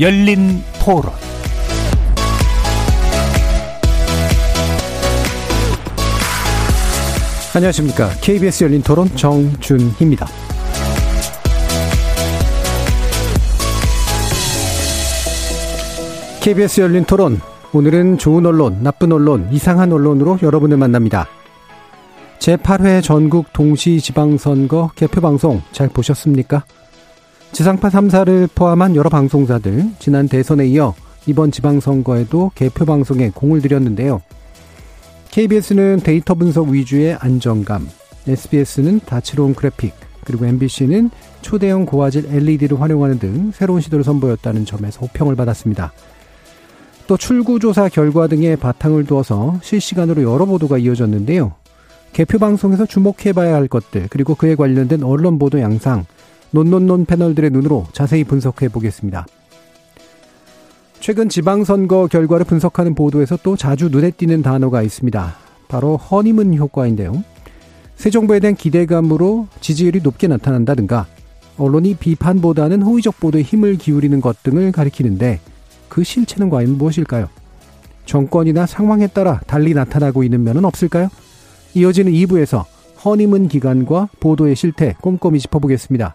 열린 토론 안녕하십니까. KBS 열린 토론 정준희입니다. KBS 열린 토론. 오늘은 좋은 언론, 나쁜 언론, 이상한 언론으로 여러분을 만납니다. 제8회 전국 동시 지방선거 개표 방송 잘 보셨습니까? 지상파 3사를 포함한 여러 방송사들, 지난 대선에 이어 이번 지방선거에도 개표 방송에 공을 들였는데요. KBS는 데이터 분석 위주의 안정감, SBS는 다채로운 그래픽, 그리고 MBC는 초대형 고화질 LED를 활용하는 등 새로운 시도를 선보였다는 점에서 호평을 받았습니다. 또 출구조사 결과 등의 바탕을 두어서 실시간으로 여러 보도가 이어졌는데요. 개표 방송에서 주목해봐야 할 것들, 그리고 그에 관련된 언론 보도 양상, 논논논 패널들의 눈으로 자세히 분석해 보겠습니다. 최근 지방선거 결과를 분석하는 보도에서 또 자주 눈에 띄는 단어가 있습니다. 바로 허니문 효과인데요. 새 정부에 대한 기대감으로 지지율이 높게 나타난다든가, 언론이 비판보다는 호의적 보도에 힘을 기울이는 것 등을 가리키는데, 그 실체는 과연 무엇일까요? 정권이나 상황에 따라 달리 나타나고 있는 면은 없을까요? 이어지는 2부에서 허니문 기간과 보도의 실태 꼼꼼히 짚어보겠습니다.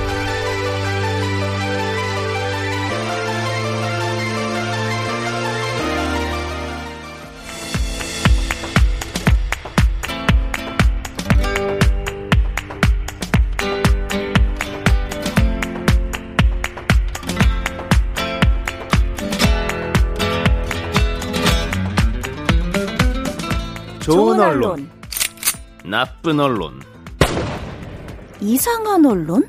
나쁜 언론, 이상한 언론?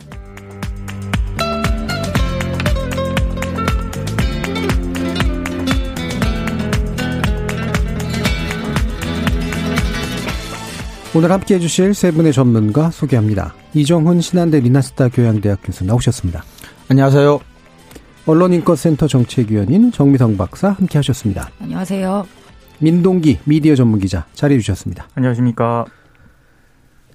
오늘 함께 해주실 세 분의 전문가 소개합니다. 이정훈 신한대 리나스타 교양대학 교수 나오셨습니다. 안녕하세요. 언론인권센터 정책위원인 정미성 박사 함께 하셨습니다. 안녕하세요. 민동기 미디어 전문기자 자리해 주셨습니다. 안녕하십니까.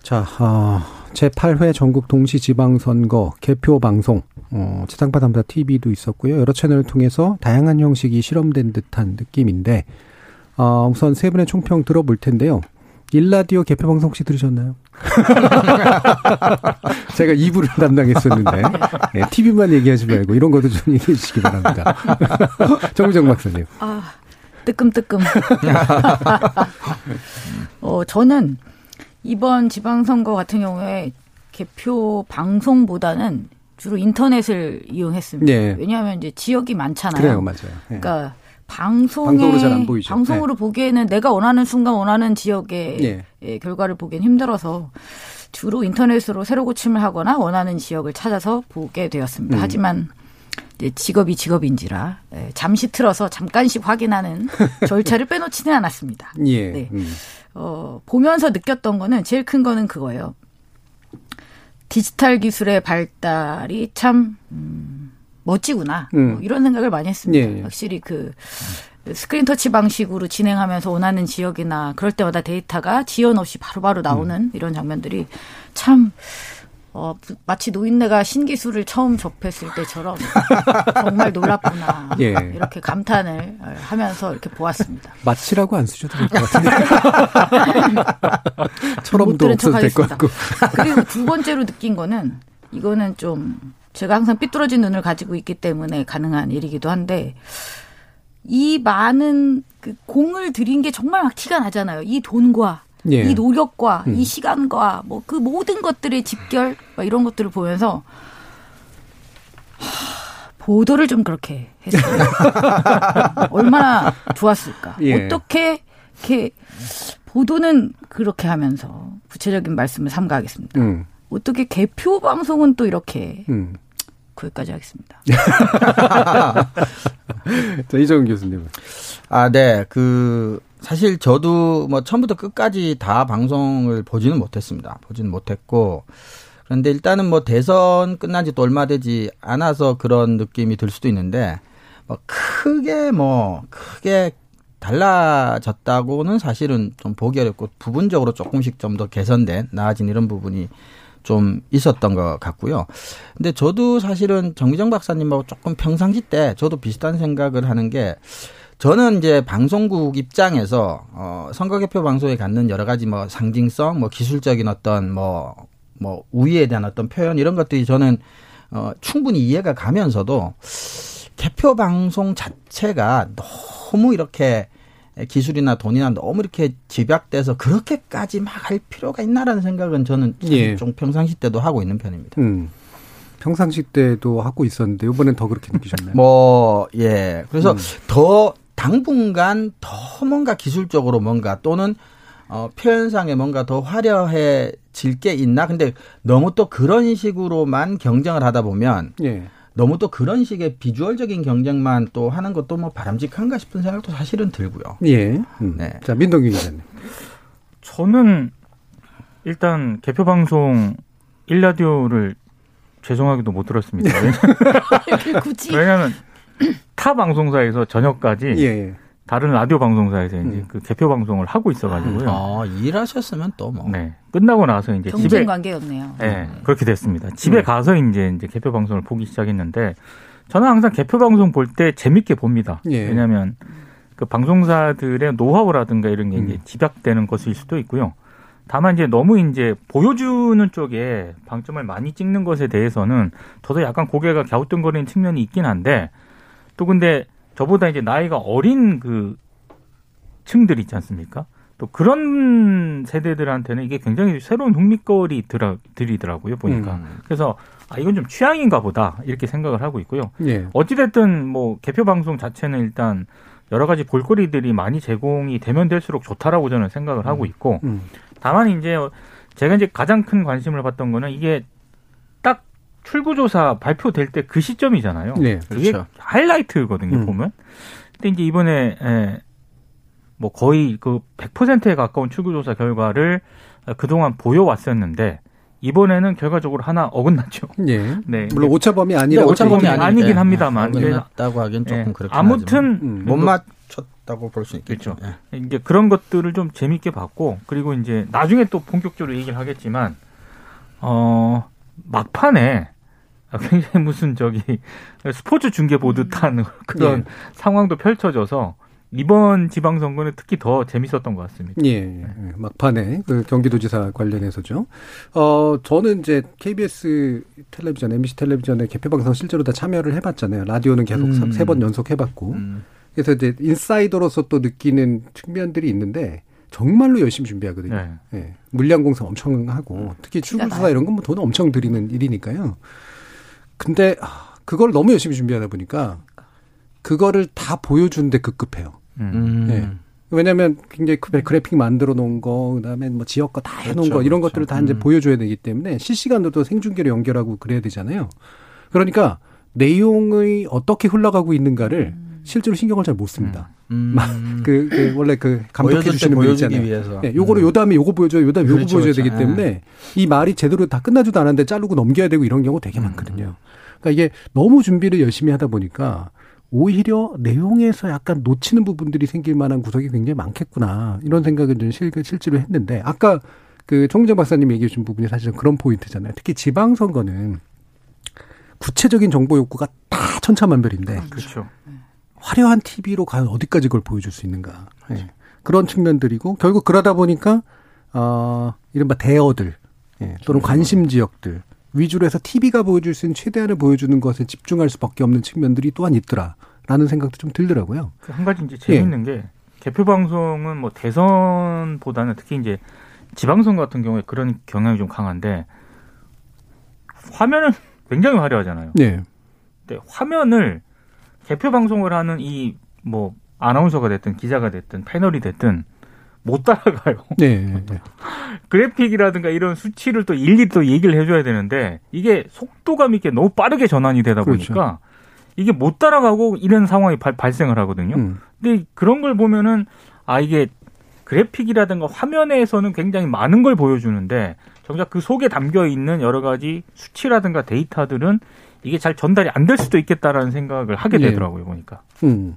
자, 어, 제8회 전국 동시 지방선거 개표 방송, 어, 지상파 담사 TV도 있었고요. 여러 채널을 통해서 다양한 형식이 실험된 듯한 느낌인데, 어, 우선 세 분의 총평 들어볼 텐데요. 일라디오 개표 방송 혹시 들으셨나요? 제가 2부를 담당했었는데, 네, TV만 얘기하지 말고 이런 것도 좀 얘기해 주시기 바랍니다. 정정 박사님. 아, 뜨끔뜨끔. 어, 저는 이번 지방선거 같은 경우에 개표 방송보다는 주로 인터넷을 이용했습니다. 네. 왜냐하면 이제 지역이 많잖아요. 그래요, 맞아요. 네. 그러니까 방송에 방송으로 잘안 보이죠. 방송으로 보기에는 내가 원하는 순간 원하는 지역의 네. 예, 결과를 보기엔 힘들어서 주로 인터넷으로 새로 고침을 하거나 원하는 지역을 찾아서 보게 되었습니다. 음. 하지만 직업이 직업인지라 예, 잠시 틀어서 잠깐씩 확인하는 절차를 빼놓지는 않았습니다. 예. 네. 음. 어, 보면서 느꼈던 거는 제일 큰 거는 그거예요. 디지털 기술의 발달이 참 음, 멋지구나. 음. 뭐 이런 생각을 많이 했습니다. 예, 예. 확실히 그 스크린 터치 방식으로 진행하면서 원하는 지역이나 그럴 때마다 데이터가 지연 없이 바로바로 나오는 음. 이런 장면들이 참 어, 마치 노인네가 신기술을 처음 접했을 때처럼 정말 놀랍구나. 예. 이렇게 감탄을 하면서 이렇게 보았습니다. 마치라고 안 쓰셔도 될 것 같은데. 못 처럼도 없어도 될 것. 같고. 그리고 두 번째로 느낀 거는 이거는 좀 제가 항상 삐뚤어진 눈을 가지고 있기 때문에 가능한 일이기도 한데 이 많은 그 공을 들인 게 정말 막 티가 나잖아요. 이 돈과 예. 이 노력과 음. 이 시간과 뭐 그 모든 것들의 집결 막 이런 것들을 보면서 하, 보도를 좀 그렇게 했어요. 얼마나 좋았을까. 예. 어떻게 이렇게 보도는 그렇게 하면서 구체적인 말씀을 삼가하겠습니다. 음, 어떻게 개표 방송은 또 이렇게 음. 거기까지 하겠습니다. 자, 이정은 교수님은. 아, 네. 그 사실 저도 뭐 처음부터 끝까지 다 방송을 보지는 못했습니다. 보지는 못했고 그런데 일단은 뭐 대선 끝난 지 또 얼마 되지 않아서 그런 느낌이 들 수도 있는데 뭐 크게 뭐 크게 달라졌다고는 사실은 좀 보기 어렵고 부분적으로 조금씩 좀 더 개선된 나아진 이런 부분이 좀 있었던 것 같고요. 근데 저도 사실은 정미정 박사님하고 조금 평상시 때 저도 비슷한 생각을 하는 게 저는 이제 방송국 입장에서 어 선거 개표 방송에 갖는 여러 가지 뭐 상징성, 뭐 기술적인 어떤 뭐뭐 우위에 대한 어떤 표현 이런 것들이 저는 어 충분히 이해가 가면서도 개표 방송 자체가 너무 이렇게 기술이나 돈이나 너무 이렇게 집약돼서 그렇게까지 막 할 필요가 있나라는 생각은 저는 예. 좀 평상시 때도 하고 있는 편입니다. 음. 평상시 때도 하고 있었는데 이번엔 더 그렇게 느끼셨나요? 뭐, 예. 그래서 음. 더 당분간 더 뭔가 기술적으로 뭔가 또는 어, 표현상에 뭔가 더 화려해질 게 있나? 근데 너무 또 그런 식으로만 경쟁을 하다 보면 예. 너무 또 그런 식의 비주얼적인 경쟁만 또 하는 것도 뭐 바람직한가 싶은 생각도 사실은 들고요. 예. 음. 네. 자, 민동기 기자님. 저는 일단 개표 방송 1라디오를 죄송하게도 못 들었습니다. 왜냐- 굳이 왜냐하면 타 방송사에서 저녁까지 예, 예. 다른 라디오 방송사에서 이제 음. 그 개표 방송을 하고 있어가지고요. 어, 일하셨으면 또 뭐. 네 끝나고 나서 이제 경쟁 집에 관계였네요. 네, 그렇게 됐습니다. 집에 음. 가서 이제 이제 개표 방송을 보기 시작했는데 저는 항상 개표 방송 볼 때 재밌게 봅니다. 예. 왜냐하면 그 방송사들의 노하우라든가 이런 게 이제 음. 집약되는 것일 수도 있고요. 다만 이제 너무 이제 보여주는 쪽에 방점을 많이 찍는 것에 대해서는 저도 약간 고개가 갸우뚱거리는 측면이 있긴 한데 또 근데 저보다 이제 나이가 어린 그 층들 있지 않습니까? 또 그런 세대들한테는 이게 굉장히 새로운 흥미거리들이더라고요 보니까 음. 그래서 아 이건 좀 취향인가 보다 이렇게 생각을 하고 있고요. 예. 어찌됐든 뭐 개표 방송 자체는 일단 여러 가지 볼거리들이 많이 제공이 되면 될수록 좋다라고 저는 생각을 하고 있고 음. 다만 이제 제가 이제 가장 큰 관심을 받던 거는 이게 딱 출구조사 발표될 때 그 시점이잖아요. 네. 그게 그렇죠. 하이라이트거든요 음. 보면. 근데 이제 이번에 에, 뭐 거의 그 100%에 가까운 출구조사 결과를 그동안 보여왔었는데 이번에는 결과적으로 하나 어긋났죠. 예. 네. 물론 오차범위 근데 아니라고 오차범위. 아니긴 아니 긴 합니다만. 어긋났다고 하기엔 조금 예. 그렇긴 아무튼 음. 못 맞췄다고 볼 수 있겠죠. 그렇죠. 예. 이제 그런 것들을 좀 재밌게 봤고 그리고 이제 나중에 또 본격적으로 얘기를 하겠지만 어 막판에 굉장히 무슨 저기 스포츠 중계 보듯한 그런 예. 상황도 펼쳐져서 이번 지방선거는 특히 더 재밌었던 것 같습니다. 예, 예. 막판에 그 경기도지사 관련해서죠. 어, 저는 이제 KBS 텔레비전, MBC 텔레비전의 개표 방송 실제로 다 참여를 해봤잖아요. 라디오는 계속 음. 세번 연속 해봤고. 음. 그래서 이제 인사이더로서 또 느끼는 측면들이 있는데 정말로 열심히 준비하거든요. 네. 예. 물량 공사 엄청 하고 특히 출구조사 이런 건 뭐 돈 엄청 들이는 일이니까요. 근데 아, 그걸 너무 열심히 준비하다 보니까 그거를 다 보여주는데 급급해요. 음. 음. 예. 왜냐하면 굉장히 그 그래픽 만들어 놓은 거, 그다음에 뭐 지역 거 다 해놓은 그렇죠, 거 이런 그렇죠. 것들을 다 이제 음. 보여줘야 되기 때문에 실시간으로도 생중계로 연결하고 그래야 되잖아요. 그러니까 내용이 어떻게 흘러가고 있는가를 실제로 신경을 잘 못 씁니다. 음. 그, 그 원래 그 감독해 주시는 분 보여주기 있잖아요. 위해서. 예, 요거를 음. 요 다음에 요거 보여줘요. 요 다음에 요거 그렇죠, 보여줘야 그렇죠. 되기 때문에 이 말이 제대로 다 끝나지도 않았는데 자르고 넘겨야 되고 이런 경우 되게 많거든요. 그러니까 이게 너무 준비를 열심히 하다 보니까 오히려 내용에서 약간 놓치는 부분들이 생길 만한 구석이 굉장히 많겠구나. 이런 생각을 좀 실, 실제로 했는데 아까 그 총장 박사님 얘기해 주신 부분이 사실은 그런 포인트잖아요. 특히 지방선거는 구체적인 정보 욕구가 다 천차만별인데 그렇죠. 화려한 TV로 과연 어디까지 그걸 보여줄 수 있는가. 예. 그런 측면들이고, 결국 그러다 보니까, 어, 이른바 대어들, 예, 또는 관심 지역들, 위주로 해서 TV가 보여줄 수 있는 최대한을 보여주는 것에 집중할 수밖에 없는 측면들이 또한 있더라. 라는 생각도 좀 들더라고요. 그한 가지 이제 재밌는 게 개표 방송은 뭐 대선보다는 특히 이제 지방선거 같은 경우에 그런 경향이 좀 강한데 화면은 굉장히 화려하잖아요. 네. 근데 화면을 개표 방송을 하는 이 뭐 아나운서가 됐든 기자가 됐든 패널이 됐든 못 따라가요. 네. 네. 그래픽이라든가 이런 수치를 또 일일이 또 얘기를 해줘야 되는데 이게 속도감 있게 너무 빠르게 전환이 되다 그렇죠. 보니까 이게 못 따라가고 이런 상황이 발, 발생을 하거든요. 음. 근데 그런 걸 보면은 아 이게 그래픽이라든가 화면에서는 굉장히 많은 걸 보여주는데 정작 그 속에 담겨 있는 여러 가지 수치라든가 데이터들은 이게 잘 전달이 안 될 수도 있겠다라는 생각을 하게 예. 되더라고요 보니까. 음.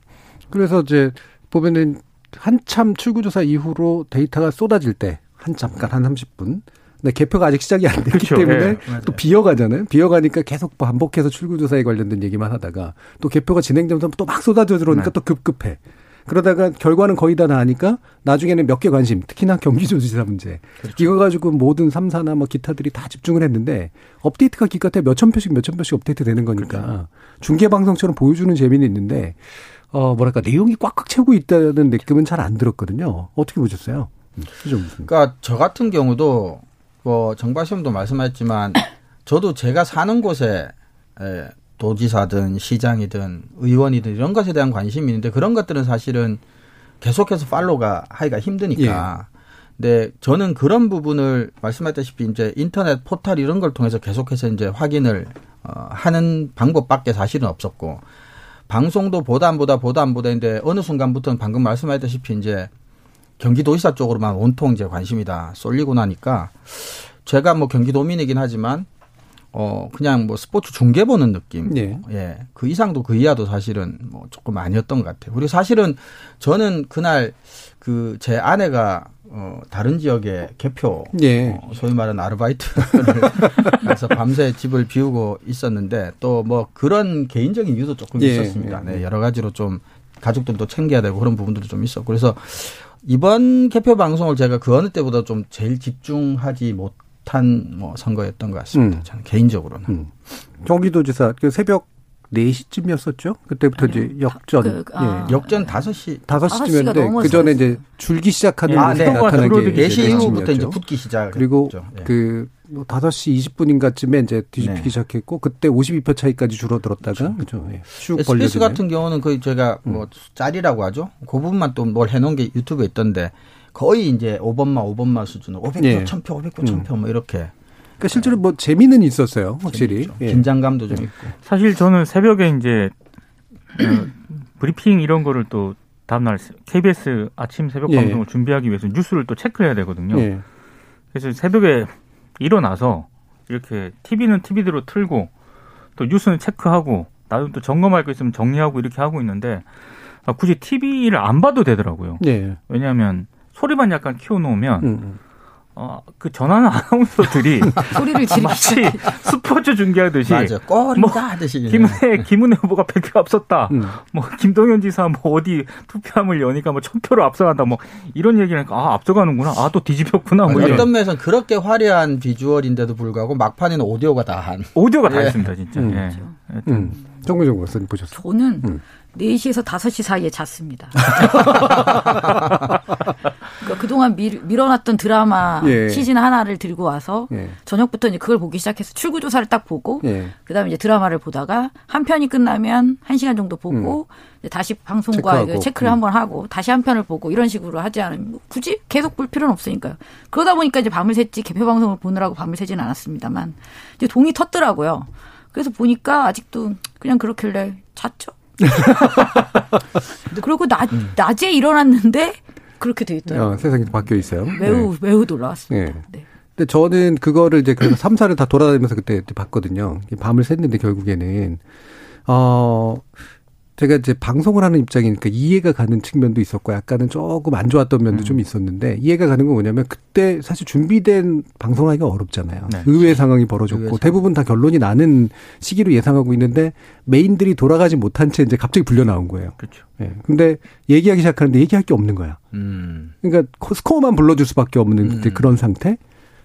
그래서 이제 보면은 한참 출구조사 이후로 데이터가 쏟아질 때 한참 간한 30분. 근데 개표가 아직 시작이 안 됐기 그렇죠. 때문에 예. 또 비어가잖아요. 비어가니까 계속 반복해서 출구조사에 관련된 얘기만 하다가 또 개표가 진행되면서 또 막 쏟아져 들어오니까 네. 또 급급해. 그러다가 결과는 거의 다 나니까 나중에는 몇 개 관심, 특히나 경기도지사 문제. 이거 가지고 모든 삼사나 뭐 기타들이 다 집중을 했는데 업데이트가 기껏해 몇천 표씩 몇천 표씩 업데이트 되는 거니까 중계 방송처럼 보여주는 재미는 있는데 어 뭐랄까 내용이 꽉꽉 채우고 있다는 느낌은 잘 안 들었거든요. 어떻게 보셨어요? 음, 좀 그러니까 저 같은 경우도 뭐 정바 시험도 말씀하셨지만 저도 제가 사는 곳에 에, 도지사든 시장이든 의원이든 이런 것에 대한 관심이 있는데 그런 것들은 사실은 계속해서 팔로우가 하기가 힘드니까. 근데 저는 그런 부분을 말씀하셨다시피 이제 인터넷 포털 이런 걸 통해서 계속해서 이제 확인을 어, 하는 방법밖에 사실은 없었고 방송도 보다 안 보다 보다 안 보다인데 어느 순간부터는 방금 말씀하셨다시피 이제 경기도지사 쪽으로만 온통 이제 관심이 다 쏠리고 나니까 제가 뭐 경기도민이긴 하지만 어 그냥 뭐 스포츠 중계 보는 느낌. 예. 예. 그 이상도 그 이하도 사실은 뭐 조금 아니었던 것 같아요. 그리고 사실은 저는 그날 그 제 아내가 어 다른 지역에 개표 예. 어, 소위 말하는 아르바이트를 해서 밤새 집을 비우고 있었는데 또 뭐 그런 개인적인 이유도 조금 예, 있었습니다. 예. 네, 여러 가지로 좀 가족들도 챙겨야 되고 그런 부분들도 좀 있었고 그래서 이번 개표 방송을 제가 그 어느 때보다 좀 제일 집중하지 못 한 뭐 선거였던 것 같습니다. 음. 저는 개인적으로는. 음. 경기도지사 그 새벽 4시쯤이었었죠. 그때부터 이제 역전. 그, 아. 예. 역전 5시 다섯 시가 시쯤이었는데 넘어서 그 전에 이제 줄기 시작하는 예. 아, 네. 나타난 들어오기 게 4시 이제 이후부터 이제. 붙기 시작. 그리고 예. 그뭐 5시 20분인가쯤에 이제 뒤집히기 네. 시작했고 그때 52표 차이까지 줄어들었다가 그죠. 예. 쭉 SBS 벌려지네. 같은 경우는 거의 제가 뭐 짤이라고 하죠. 그 부분만 또 뭘 해놓은 게 유튜브에 있던데 거의 이제 5번마 5번마 수준으로 500표, 예. 1000표, 500표, 1000표 뭐 이렇게 그러니까 실제로 뭐 재미는 있었어요. 확실히. 예. 긴장감도 좀 있고. 사실 저는 새벽에 이제 어, 브리핑 이런 거를 또 다음날 KBS 아침 새벽 예. 방송을 준비하기 위해서 뉴스를 또 체크해야 되거든요. 예. 그래서 새벽에 일어나서 이렇게 TV는 TV대로 틀고 또 뉴스는 체크하고 나도 또 점검할 거 있으면 정리하고 이렇게 하고 있는데 아, 굳이 TV를 안 봐도 되더라고요. 예. 왜냐하면 소리만 약간 키워놓으면 음. 어, 그 전화는 아나운서들이 소리를 마치 스포츠 중계하듯이 맞아. 꼬리다 뭐, 하듯이. 김은혜 김은혜 후보가 100표 앞섰다. 음. 뭐 김동연 지사 뭐 어디 투표함을 여니까 뭐 천표로 앞서간다. 뭐 이런 얘기를 하니까 아 앞서가는구나. 아 또 뒤집혔구나. 뭐 이런 어떤 면에서는 그렇게 화려한 비주얼인데도 불구하고 막판에는 오디오가 다 한. 오디오가 다 예. 있습니다 진짜. 음. 예. 음. 정무정 박사님 보셨어요? 저는 음. 4시에서 5시 사이에 잤습니다. 그러니까 그동안 밀, 밀어놨던 드라마 예. 시즌 하나를 들고 와서 예. 저녁부터 이제 그걸 보기 시작해서 출구 조사를 딱 보고 예. 그다음에 이제 드라마를 보다가 한 편이 끝나면 한 시간 정도 보고 이제 다시 방송과 음. 체크하고. 체크를 음. 한번 하고 다시 한 편을 보고 이런 식으로 하지 않으면 뭐 굳이 계속 볼 필요는 없으니까요. 그러다 보니까 이제 밤을 샜지 개표 방송을 보느라고 밤을 새지는 않았습니다만 이제 동이 텄더라고요. 그래서 보니까 아직도 그냥 그렇길래 잤죠. 그리고 낮, 낮에 일어났는데 그렇게 돼 있더라고요. 어, 세상이 바뀌어 있어요. 매우 매우 놀라웠습니다. 예. 네. 근데 저는 그거를 이제 그래서 3사를 다 돌아다니면서 그때 봤거든요. 밤을 샜는데 결국에는 어 제가 이제 방송을 하는 입장이니까 이해가 가는 측면도 있었고 약간은 조금 안 좋았던 면도 좀 있었는데 이해가 가는 건 뭐냐면 그때 사실 준비된 방송하기가 어렵잖아요. 네. 의외의 상황이 의외의 벌어졌고 상황. 대부분 다 결론이 나는 시기로 예상하고 있는데 메인들이 돌아가지 못한 채 이제 갑자기 불려 나온 거예요. 그렇죠. 예. 근데 얘기하기 시작하는데 얘기할 게 없는 거야. 음. 그러니까 코- 스코어만 불러줄 수밖에 없는 음. 그런 상태.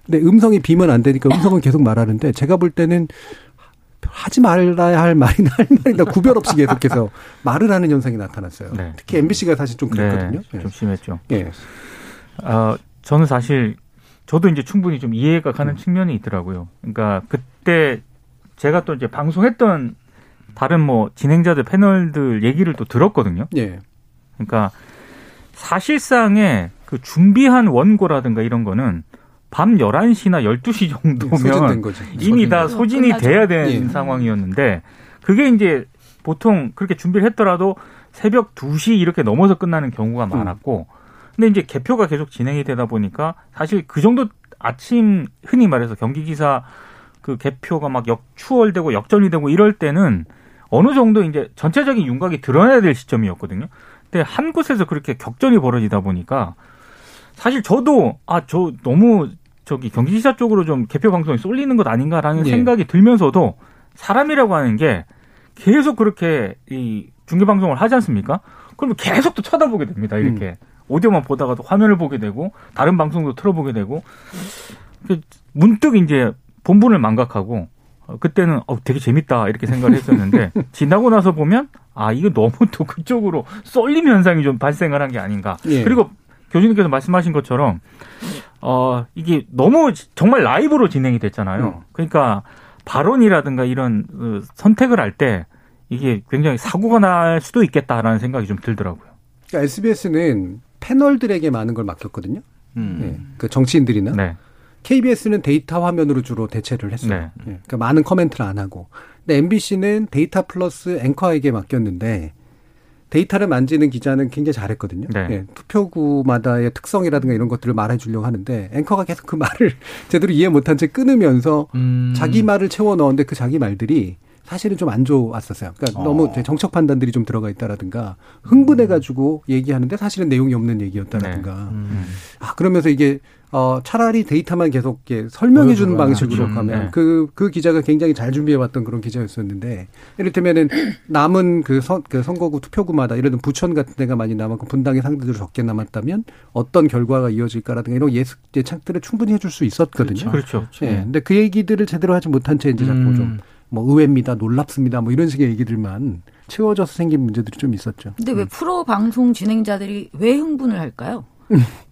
근데 음성이 비면 안 되니까 음성은 계속 말하는데 제가 볼 때는 하지 말아야 할 말이나 할 말이나 구별 없이 계속해서 말을 하는 현상이 나타났어요. 네. 특히 MBC가 사실 좀 그랬거든요. 네, 좀 심했죠. 예. 어, 저는 사실 저도 이제 충분히 좀 이해가 가는 측면이 있더라고요. 그러니까 그때 제가 또 이제 방송했던 다른 뭐 진행자들 패널들 얘기를 또 들었거든요. 예. 그러니까 사실상의 그 준비한 원고라든가 이런 거는 밤 11시나 12시 정도면 거죠. 이미 다. 소진이 끝나죠. 돼야 되는 예. 상황이었는데 그게 이제 보통 그렇게 준비를 했더라도 새벽 2시 이렇게 넘어서 끝나는 경우가 많았고 근데 이제 개표가 계속 진행이 되다 보니까 사실 그 정도 아침 흔히 말해서 경기지사 그 개표가 막 역추월되고 역전이 되고 이럴 때는 어느 정도 이제 전체적인 윤곽이 드러나야 될 시점이었거든요. 근데 한 곳에서 그렇게 격전이 벌어지다 보니까 사실 저도 아 저 너무 저기 경기지사 쪽으로 좀 개표 방송이 쏠리는 것 아닌가라는 예. 생각이 들면서도 사람이라고 하는 게 계속 그렇게 이 중계 방송을 하지 않습니까? 그러면 계속 또 쳐다보게 됩니다. 이렇게 오디오만 보다가도 화면을 보게 되고 다른 방송도 틀어보게 되고 그 문득 이제 본분을 망각하고 어, 그때는 어, 되게 재밌다 이렇게 생각을 했었는데 지나고 나서 보면 아 이거 너무 또 그쪽으로 쏠림 현상이 좀 발생을 한 게 아닌가. 예. 그리고 교수님께서 말씀하신 것처럼 어 이게 너무 정말 라이브로 진행이 됐잖아요. 그러니까 발언이라든가 이런 어, 선택을 할 때 이게 굉장히 사고가 날 수도 있겠다라는 생각이 좀 들더라고요. 그러니까 SBS는 패널들에게 많은 걸 맡겼거든요. 음. 예. 그 정치인들이나 네. KBS는 데이터 화면으로 주로 대체를 했어요. 네. 예. 그러니까 많은 코멘트를 안 하고. 근데 MBC는 데이터 플러스 앵커에게 맡겼는데 데이터를 만지는 기자는 굉장히 잘했거든요. 네. 예. 투표구마다의 특성이라든가 이런 것들을 말해 주려고 하는데 앵커가 계속 그 말을 제대로 이해 못한 채 끊으면서 음. 자기 말을 채워 넣었는데 그 자기 말들이 사실은 좀 안 좋았었어요. 그러니까 어. 너무 정책 판단들이 좀 들어가 있다라든가 흥분해가지고 얘기하는데 사실은 내용이 없는 얘기였다라든가. 음. 아 그러면서 이게 어 차라리 데이터만 계속 이렇게 설명해 주는. 방식으로 음, 가면 네. 그그 기자가 굉장히 잘 준비해 왔던 그런 기자였었는데 이를테면은 남은 그, 선, 그 선거구 투표구마다 예를 들면 부천 같은 데가 많이 남았고 분당의 상대적으로 적게 남았다면 어떤 결과가 이어질까라든가 이런 예측 예측들을 충분히 해줄 수 있었거든요. 그렇죠. 예. 근데 그 얘기들을 제대로 하지 못한 채 이제 자꾸 음. 좀뭐 의외입니다, 놀랍습니다, 뭐 이런 식의 얘기들만 채워져서 생긴 문제들이 좀 있었죠. 근데 왜 프로 방송 진행자들이 왜 흥분을 할까요?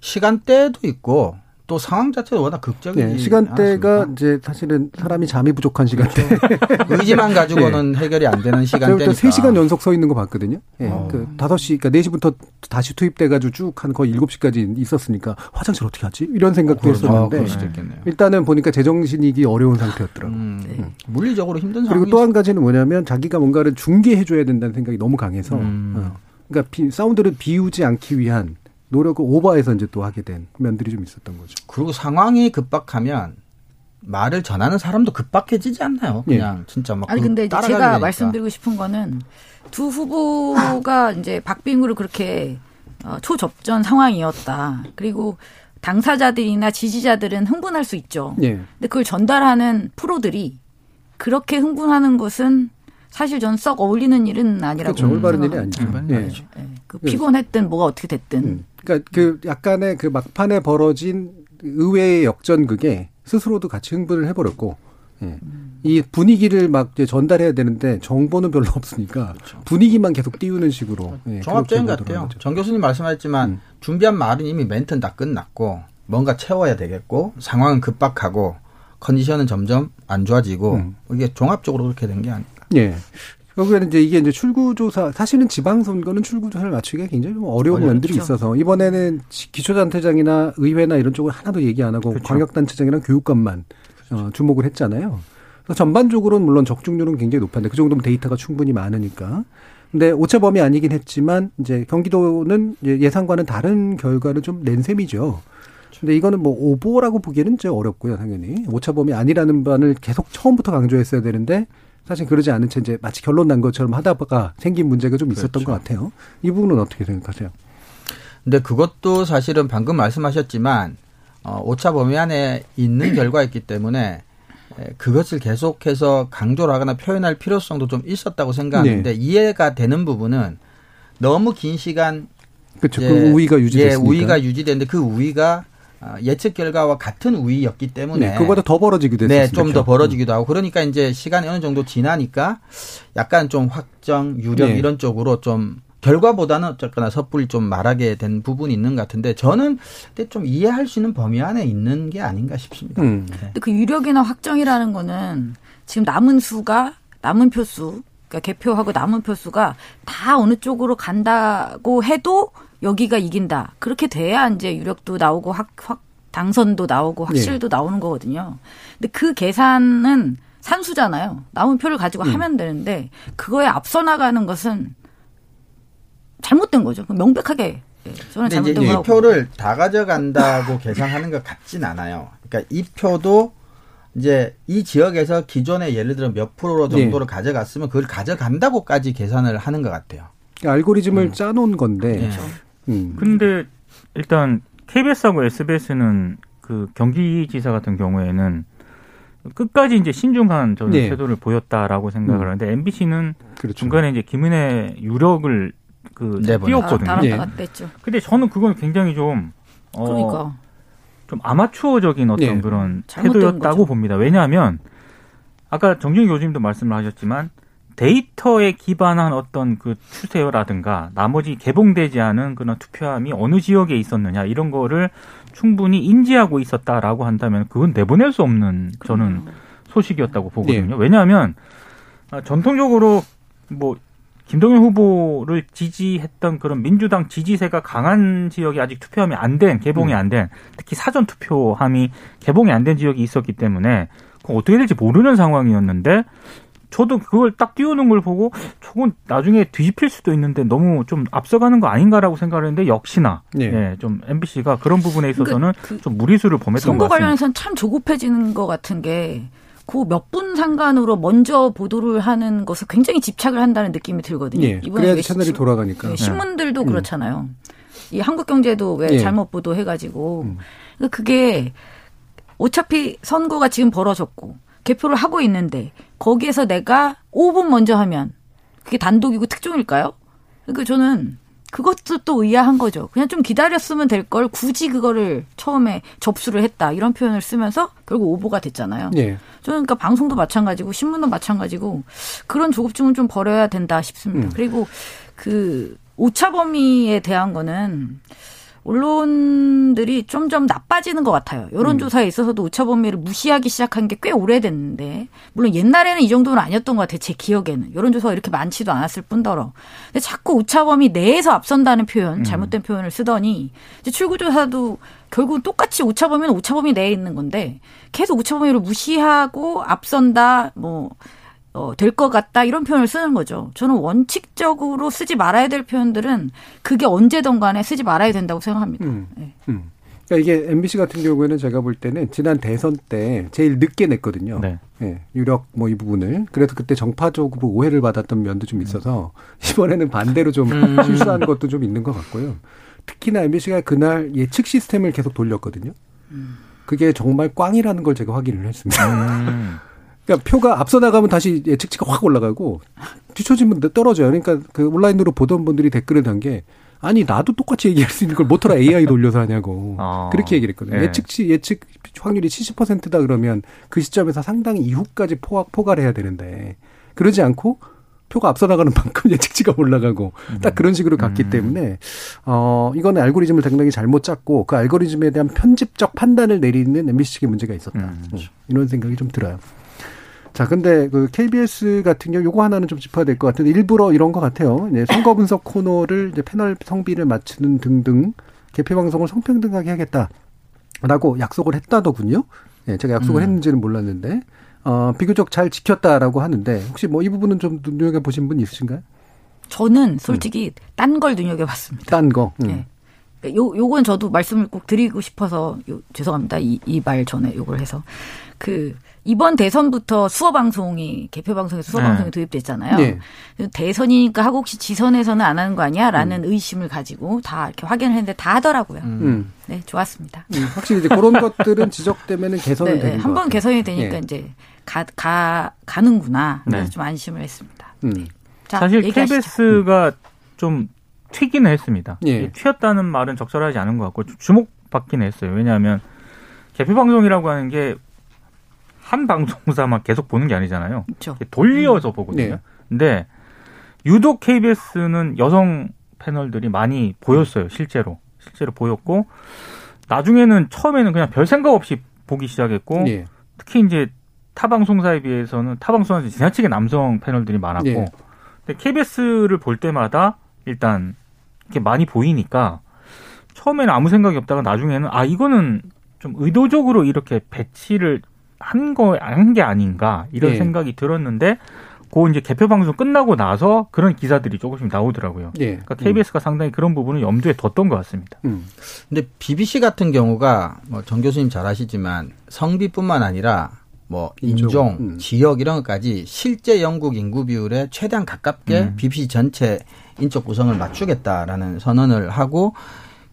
시간대도 있고 또 상황 자체도 워낙 극적이지 네, 시간대가 않았습니까? 이제 사실은 사람이 잠이 부족한 시간대. 의지만 가지고는 해결이 안 되는 시간대니까. 제가 3시간 연속 서 있는 거 봤거든요. 예. 어. 그 5시, 그러니까 4시부터 다시 투입돼 가지고 쭉 한 거의 7시까지 있었으니까 화장실 어떻게 하지? 이런 생각도 아, 했었는데. 있겠네요. 일단은 보니까 제정신이기 어려운 상태였더라고요. 음, 물리적으로 힘든 그리고 상황이 또한 가지는 뭐냐면 자기가 뭔가를 중계해줘야 된다는 생각이 너무 강해서. 음. 어. 그러니까 비- 사운드를 비우지 않기 위한 노력을 오버해서 이제 또 하게 된 면들이 좀 있었던 거죠. 그리고 상황이 급박하면 말을 전하는 사람도 급박해지지 않나요? 예. 그냥 진짜 막 아니 그 근데 제가 되니까. 말씀드리고 싶은 거는 두 후보가 이제 박빙으로 그렇게 어, 초접전 상황이었다. 그리고 당사자들이나 지지자들은 흥분할 수 있죠. 예. 근데 그걸 전달하는 프로들이 그렇게 흥분하는 것은 사실 전 썩 어울리는 일은 아니라고 그렇죠. 올바른 일이. 아니죠. 음, 예. 아니죠. 예, 그 피곤했든 뭐가 어떻게 됐든 음. 그러니까 그 약간의 그 막판에 벌어진 의외의 역전극에 스스로도 같이 흥분을 해버렸고 예. 이 분위기를 막 이제 전달해야 되는데 정보는 별로 없으니까 분위기만 계속 띄우는 식으로 예, 종합적인 것 같아요. 보더라고요. 정 교수님 말씀하셨지만 음. 준비한 말은 이미 멘트는 다 끝났고 뭔가 채워야 되겠고 상황은 급박하고 컨디션은 점점 안 좋아지고 음. 이게 종합적으로 그렇게 된 게 아닐까. 예. 결국에는 이제 이게 이제 출구조사, 사실은 지방선거는 출구조사를 맞추기가 굉장히 좀 어려운. 면들이 있어서 이번에는 지- 기초단체장이나 의회나 이런 쪽을 하나도 얘기 안 하고 그렇죠. 광역단체장이랑 교육감만 어, 주목을 했잖아요. 그래서 전반적으로는 물론 적중률은 굉장히 높았는데 그 정도면 데이터가 충분히 많으니까. 근데 오차 범위 아니긴 했지만 이제 경기도는 이제 예상과는 다른 결과를 좀 낸 셈이죠. 근데 이거는 뭐 오보라고 보기에는 이제 어렵고요, 당연히. 오차 범위 아니라는 바를 계속 처음부터 강조했어야 되는데 사실 그러지 않은 채 이제 마치 결론 난 것처럼 하다가 생긴 문제가 좀 있었던 그렇죠. 것 같아요. 이 부분은 어떻게 생각하세요? 근데 그것도 사실은 방금 말씀하셨지만 어, 오차 범위 안에 있는 결과였기 때문에 에, 그것을 계속해서 강조를 하거나 표현할 필요성도 좀 있었다고 생각하는데 이해가 되는 부분은 너무 긴 시간 그렇죠. 예, 그 우위가 예, 유지됐으니까. 우위가 유지됐는데 그 우위가 어, 예측 결과와 같은 우위였기 때문에 네, 그거보다 더 벌어지기도 네, 했었죠. 좀더 벌어지기도 하고 그러니까 이제 시간이 어느 정도 지나니까 약간 좀 확정, 유력 네. 이런 쪽으로 좀 결과보다는 어쨌거나 섣불리 좀 말하게 된 부분이 있는 것 같은데 저는 근데 좀 이해할 수 있는 범위 안에 있는 게 아닌가 싶습니다. 음. 네. 근데 그 유력이나 확정이라는 거는 지금 남은 수가 남은 표수 그러니까 개표하고 남은 표수가 다 어느 쪽으로 간다고 해도 여기가 이긴다. 그렇게 돼야 이제 유력도 나오고 확, 확 당선도 나오고 확실도 네. 나오는 거거든요. 근데 그 계산은 산수잖아요. 남은 표를 가지고 음. 하면 되는데 그거에 앞서 나가는 것은 잘못된 거죠. 명백하게 예, 저는 잘못된 거라고. 이 표를 다 가져간다고 계산하는 것 같진 않아요. 그러니까 이 표도 이제 이 지역에서 기존에 예를 들어 몇 프로 정도를 네. 가져갔으면 그걸 가져간다고까지 계산을 하는 것 같아요. 알고리즘을 음. 짜놓은 건데. 네. 음. 근데 일단 KBS하고 SBS는 그 경기지사 같은 경우에는 끝까지 이제 신중한 저는 네. 태도를 보였다라고 생각을 음. 하는데 MBC는 그렇죠. 중간에 이제 김은혜 유력을 그 띄웠거든요. 아, 네. 근데 저는 그건 굉장히 좀 어, 그러니까. 좀 아마추어적인 어떤 네. 그런 태도였다고. 봅니다. 왜냐하면 아까 정준희 교수님도 말씀을 하셨지만 데이터에 기반한 어떤 그 추세라든가 나머지 개봉되지 않은 그런 투표함이 어느 지역에 있었느냐 이런 거를 충분히 인지하고 있었다라고 한다면 그건 내보낼 수 없는 저는 소식이었다고 보거든요. 네. 왜냐하면 아, 전통적으로 뭐 김동연 후보를 지지했던 그런 민주당 지지세가 강한 지역이 아직 투표함이 안 된, 개봉이 음. 안 된, 특히 사전 투표함이 개봉이 안 된 지역이 있었기 때문에 그거 어떻게 될지 모르는 상황이었는데 저도 그걸 딱 띄우는 걸 보고 저건 나중에 뒤집힐 수도 있는데 너무 좀 앞서가는 거 아닌가라고 생각을 했는데 역시나 네. 예, 좀 MBC가 그런 부분에 있어서는 그러니까 그, 좀 무리수를 범했던 것 같습니다. 선거 관련해서는 참 조급해지는 것 같은 게 그몇분 상관으로 먼저 보도를 하는 것을 굉장히 집착을 한다는 느낌이 들거든요. 예, 이번에 채널이 돌아가니까. 네, 신문들도 네. 그렇잖아요. 이 한국경제도 왜 예. 잘못 보도해가지고 음. 그러니까 그게 어차피 선거가 지금 벌어졌고 개표를 하고 있는데 거기에서 내가 5분 먼저 하면 그게 단독이고 특종일까요? 그러니까 저는 그것도 또 의아한 거죠. 그냥 좀 기다렸으면 될 걸 굳이 그거를 처음에 접수를 했다 이런 표현을 쓰면서 결국 오보가 됐잖아요. 네. 저는 그러니까 방송도 마찬가지고 신문도 마찬가지고 그런 조급증은 좀 버려야 된다 싶습니다. 음. 그리고 그 오차 범위에 대한 거는 언론들이 점점 나빠지는 것 같아요. 여론조사에 음. 있어서도 오차 범위를 무시하기 시작한 게 꽤 오래됐는데, 물론 옛날에는 이 정도는 아니었던 것 같아요. 제 기억에는. 여론조사가 이렇게 많지도 않았을 뿐더러. 근데 자꾸 오차 범위 내에서 앞선다는 표현, 음. 잘못된 표현을 쓰더니, 이제 출구조사도 결국 똑같이 오차 범위는 오차 범위 내에 있는 건데, 계속 오차 범위를 무시하고 앞선다, 뭐, 어, 될 것 같다 이런 표현을 쓰는 거죠. 저는 원칙적으로 쓰지 말아야 될 표현들은 그게 언제든 간에 쓰지 말아야 된다고 생각합니다. 음, 네. 음. 그러니까 이게 MBC 같은 경우에는 제가 볼 때는 지난 대선 때 제일 늦게 냈거든요. 네. 네 유력 뭐 이 부분을. 그래서 그때 정파적으로 오해를 받았던 면도 좀 있어서 이번에는 반대로 좀 음. 실수한 것도 좀 있는 것 같고요. 특히나 MBC가 그날 예측 시스템을 계속 돌렸거든요. 음. 그게 정말 꽝이라는 걸 제가 확인을 했습니다. 음. 그러니까 표가 앞서 나가면 다시 예측치가 확 올라가고 뒤처지면 떨어져요. 그러니까 그 온라인으로 보던 분들이 댓글을 단 게 아니 나도 똑같이 얘기할 수 있는 걸 모터라 AI 돌려서 하냐고 어. 그렇게 얘기를 했거든요. 네. 예측치 예측 확률이 70%다 그러면 그 시점에서 상당히 이후까지 포각 포괄 해야 되는데 그러지 않고 표가 앞서 나가는 만큼 예측치가 올라가고 딱 그런 식으로 갔기 음. 때문에 어 이거는 알고리즘을 상당히 잘못 짰고 그 알고리즘에 대한 편집적 판단을 내리는 MBC 측의 문제가 있었다. 음. 뭐 이런 생각이 좀 들어요. 자, 근데 그 KBS 같은 경우 요거 하나는 좀 짚어야 될 것 같은데 일부러 이런 것 같아요. 이제 선거 분석 코너를 이제 패널 성비를 맞추는 등등 개표 방송을 성평등하게 하겠다라고 약속을 했다더군요. 예, 제가 약속을 음. 했는지는 몰랐는데 어, 비교적 잘 지켰다라고 하는데 혹시 뭐 이 부분은 좀 눈여겨 보신 분 있으신가요? 저는 솔직히 음. 딴걸 눈여겨 봤습니다. 딴 거. 음. 네. 요 요건 저도 말씀을 꼭 드리고 싶어서 요, 죄송합니다. 이 이 말 전에 요걸 해서 그 이번 대선부터 수어 방송이 개표 방송에서 수어 방송이 네. 도입됐잖아요. 네. 대선이니까 하고 혹시 지선에서는 안 하는 거 아니야라는 음. 의심을 가지고 다 이렇게 확인을 했는데 다 하더라고요. 음. 음. 네, 좋았습니다. 음, 확실히 이제 그런 것들은 지적되면은 개선이 네, 되는 네. 한번 개선이 되니까 네. 이제 가, 가 가는구나. 그래서 네. 좀 안심을 했습니다. 음. 자, 사실 얘기하시죠. KBS가 좀 튀기는 했습니다. 예. 튀었다는 말은 적절하지 않은 것 같고 주목받긴 했어요. 왜냐하면 개표 방송이라고 하는 게 한 방송사만 계속 보는 게 아니잖아요. 그렇죠. 돌려서 음. 보거든요. 네. 근데 유독 KBS는 여성 패널들이 많이 보였어요. 실제로 실제로 보였고 나중에는 처음에는 그냥 별 생각 없이 보기 시작했고 네. 특히 이제 타 방송사에 비해서는 타 방송사에서 지나치게 남성 패널들이 많았고 예. 근데 KBS를 볼 때마다 일단 이렇게 많이 보이니까 처음에는 아무 생각이 없다가 나중에는 아 이거는 좀 의도적으로 이렇게 배치를 한 거 한 게 아닌가 이런 예. 생각이 들었는데 그 이제 개표 방송 끝나고 나서 그런 기사들이 조금씩 나오더라고요. 예. 그러니까 KBS가 상당히 그런 부분을 염두에 뒀던 것 같습니다. 음. 근데 BBC 같은 경우가 뭐 정 교수님 잘 아시지만 성비뿐만 아니라 뭐 인종, 인종, 음. 지역 이런 것까지 실제 영국 인구 비율에 최대한 가깝게 음. BBC 전체 인적 구성을 맞추겠다라는 선언을 하고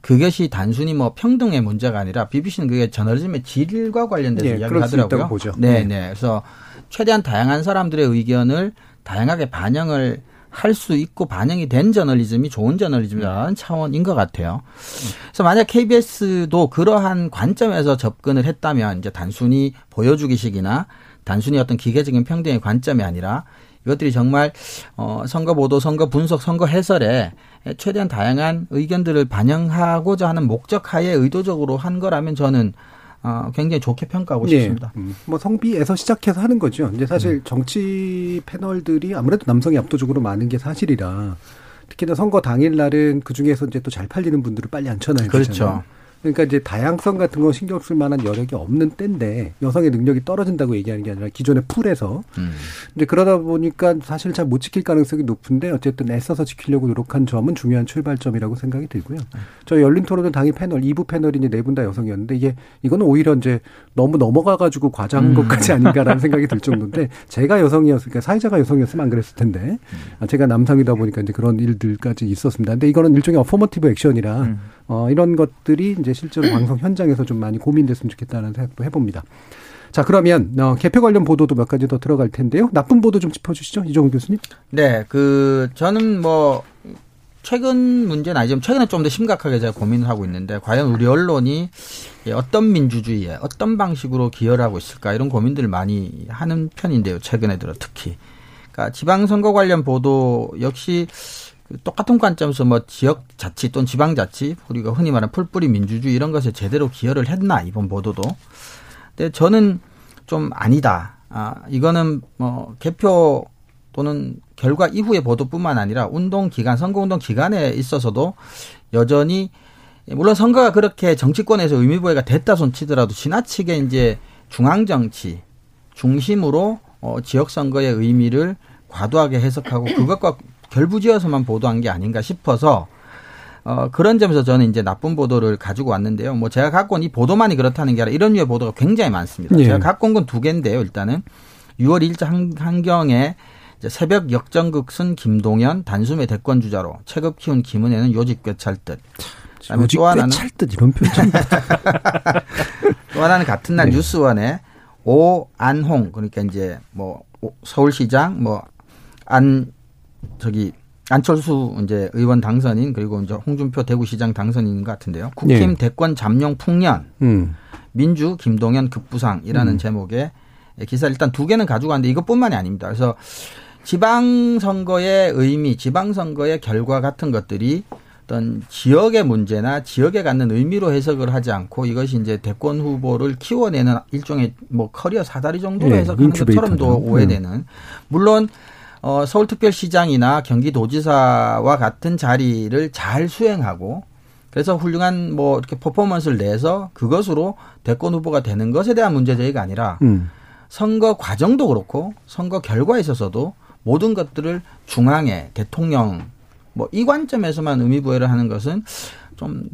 그것이 단순히 뭐 평등의 문제가 아니라 BBC는 그게 저널리즘의 질과 관련돼서 예, 이야기하더라고요. 있다고 보죠. 네, 네. 네. 그래서 최대한 다양한 사람들의 의견을 다양하게 반영을 할 수 있고 반영이 된 저널리즘이 좋은 저널리즘이라는 차원인 것 같아요. 그래서 만약 KBS도 그러한 관점에서 접근을 했다면 이제 단순히 보여주기식이나 단순히 어떤 기계적인 평등의 관점이 아니라 이것들이 정말 어 선거 보도, 선거 분석, 선거 해설에 최대한 다양한 의견들을 반영하고자 하는 목적 하에 의도적으로 한 거라면 저는 어 굉장히 좋게 평가하고 예. 싶습니다. 음, 뭐 성비에서 시작해서 하는 거죠. 이제 음. 사실 정치 패널들이 아무래도 남성이 압도적으로 많은 게 사실이라 특히나 선거 당일 날은 그 중에서 이제 또 잘 팔리는 분들을 빨리 앉혀놔야 그렇죠. 되잖아요. 그러니까 이제 다양성 같은 거 신경 쓸 만한 여력이 없는 때인데 여성의 능력이 떨어진다고 얘기하는 게 아니라 기존의 풀에서 음. 이제 그러다 보니까 사실 잘 못 지킬 가능성이 높은데 어쨌든 애써서 지키려고 노력한 점은 중요한 출발점이라고 생각이 들고요. 저희 열린 토론은 당일 패널 2부 패널이 이제 네분 다 여성이었는데 이게 이거는 오히려 이제 너무 넘어가 가지고 과장한 것까지 아닌가라는 생각이 들 정도인데 제가 여성이었으니까 사회자가 여성이었으면 안 그랬을 텐데 아, 제가 남성이다 보니까 이제 그런 일들까지 있었습니다. 근데 이거는 일종의 어포머티브 액션이라 음. 어, 이런 것들이 이제 실제로 방송 현장에서 좀 많이 고민됐으면 좋겠다는 생각도 해봅니다. 자, 그러면 어, 개표 관련 보도도 몇 가지 더 들어갈 텐데요. 나쁜 보도 좀 짚어주시죠, 이종훈 교수님. 네, 그 저는 뭐 최근 문제는 아니지만 최근에 좀 더 심각하게 제가 고민을 하고 있는데 과연 우리 언론이 어떤 민주주의에 어떤 방식으로 기여를 하고 있을까 이런 고민들을 많이 하는 편인데요. 최근에 들어 특히. 그러니까 지방선거 관련 보도 역시 그 똑같은 관점에서 뭐 지역 자치 또는 지방 자치 우리가 흔히 말하는 풀뿌리 민주주의 이런 것에 제대로 기여를 했나 이번 보도도. 근데 저는 좀 아니다. 아 이거는 뭐 개표 또는 결과 이후의 보도뿐만 아니라 운동 기간, 선거 운동 기간에 있어서도 여전히 물론 선거가 그렇게 정치권에서 의미 부여가 됐다 손 치더라도 지나치게 이제 중앙 정치 중심으로 어 지역 선거의 의미를 과도하게 해석하고 그것과 결부지어서만 보도한 게 아닌가 싶어서 어, 그런 점에서 저는 이제 나쁜 보도를 가지고 왔는데요. 뭐 제가 갖고 온 이 보도만이 그렇다는 게 아니라 이런 류의 보도가 굉장히 많습니다. 예. 제가 갖고 온 건 두 개인데요. 일단은 6월 1일 한, 한경에 새벽 역전극 쓴 김동연 단숨에 대권 주자로 체급 키운 김은혜는 요직 꿰찰 듯. 요직 또 하나는 꿰찰 듯 이런 표현. 또 하나는 같은 날 네. 뉴스원에 오안홍 그러니까 이제 뭐 오- 서울시장 뭐 안 저기 안철수 이제 의원 당선인 그리고 이제 홍준표 대구시장 당선인 것 같은데요. 국힘 네. 대권 잠룡 풍년 음. 민주 김동연 급부상이라는 음. 제목의 기사 일단 두 개는 가지고 왔는데 이것뿐만이 아닙니다. 그래서 지방 선거의 의미, 지방 선거의 결과 같은 것들이 어떤 지역의 문제나 지역에 갖는 의미로 해석을 하지 않고 이것이 이제 대권 후보를 키워내는 일종의 뭐 커리어 사다리 정도로 예, 해석하는 것처럼도. 오해되는 물론 어, 서울특별시장이나 경기도지사와 같은 자리를 잘 수행하고 그래서 훌륭한 뭐 이렇게 퍼포먼스를 내서 그것으로 대권 후보가 되는 것에 대한 문제 제기가 아니라 음. 선거 과정도 그렇고 선거 결과에 있어서도 모든 것들을 중앙에 대통령 뭐 이 관점에서만 의미 부여를 하는 것은 좀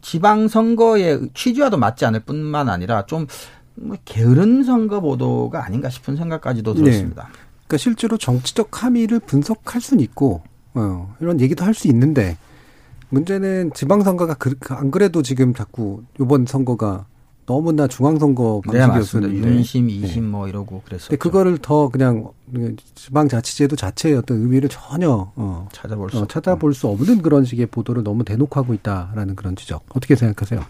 지방 선거의 취지와도 맞지 않을 뿐만 아니라 좀 뭐 게으른 선거 보도가 아닌가 싶은 생각까지도 네. 들었습니다. 그러니까 실제로 정치적 함의를 분석할 수는 있고 어, 이런 얘기도 할 수 있는데 문제는 지방선거가 그, 안 그래도 지금 자꾸 이번 선거가 너무나 중앙선거 네. 방식이었었는데 윤심, 네. 이심 뭐 이러고 그랬었죠. 근데 그거를 더 그냥 지방자치제도 자체의 어떤 의미를 전혀 어, 찾아볼 수 어. 찾아볼 수 없는 그런 식의 보도를 너무 대놓고 하고 있다라는 그런 지적 어떻게 생각하세요?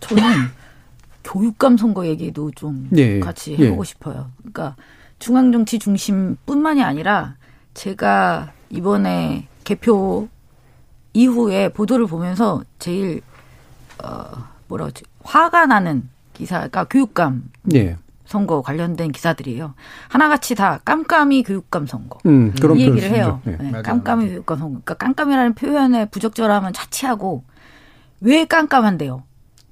저는 교육감 선거 얘기도 좀 예, 같이 예. 해보고 싶어요. 그러니까 중앙정치 중심뿐만이 아니라 제가 이번에 개표 이후에 보도를 보면서 제일 어 뭐라 그러지 화가 나는 기사가 교육감 예. 선거 관련된 기사들이에요. 하나같이 다 깜깜이 교육감 선거. 음, 그런 이 얘기를 해요. 예. 네, 맞아요. 깜깜이 교육감 선거. 그러니까 깜깜이라는 표현의 부적절함은 차치하고 왜 깜깜한데요?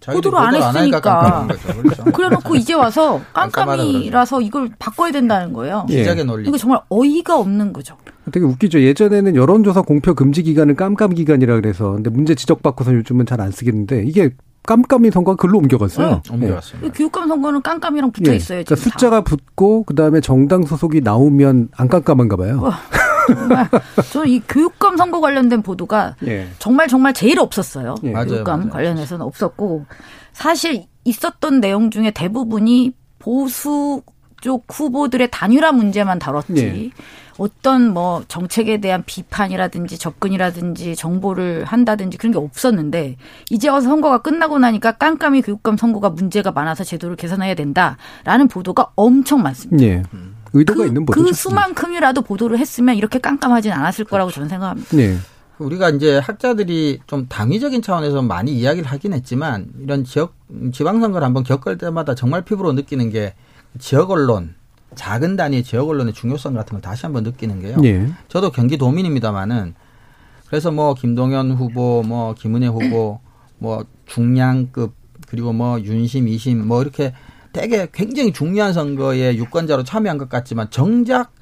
보도를 안 했으니까. 거죠. 그렇죠. 그래놓고 이제 와서 깜깜이라서 이걸 바꿔야 된다는 거예요. 예. 시작의 논리. 이거 정말 어이가 없는 거죠. 되게 웃기죠. 예전에는 여론조사 공표 금지 기간을 깜깜 기간이라 그래서 근데 문제 지적받고서 요즘은 잘 안 쓰겠는데 이게 깜깜이 선거가 글로 옮겨갔어요. 네. 옮겨왔습니다. 이 교육감 선거는 깜깜이랑 붙어 예. 있어요. 그러니까 지금 다. 숫자가 붙고 그다음에 정당 소속이 나오면 안 깜깜한가 봐요. 정말 저는 이 교육감 선거 관련된 보도가 예. 정말 정말 제일 없었어요. 예. 맞아요, 교육감 맞아요. 관련해서는 없었고 사실 있었던 내용 중에 대부분이 보수 쪽 후보들의 단일화 문제만 다뤘지 예. 어떤 뭐 정책에 대한 비판이라든지 접근이라든지 정보를 한다든지 그런 게 없었는데 이제 와서 선거가 끝나고 나니까 깜깜이 교육감 선거가 문제가 많아서 제도를 개선해야 된다라는 보도가 엄청 많습니다. 예. 의도가 그, 있는 보도죠. 그 수만큼이라도 보도를 했으면 이렇게 깜깜하진 않았을 거라고 저는 생각합니다. 예. 우리가 이제 학자들이 좀 당위적인 차원에서 많이 이야기를 하긴 했지만 이런 지역 지방선거를 한번 겪을 때마다 정말 피부로 느끼는 게 지역 언론 작은 단위의 지역 언론의 중요성 같은 걸 다시 한번 느끼는 게요. 예. 저도 경기도민입니다만은 그래서 뭐 김동연 후보, 뭐 김은혜 후보, 뭐 중량급 그리고 뭐 윤심, 이심 뭐 이렇게 되게 굉장히 중요한 선거에 유권자로 참여한 것 같지만 정작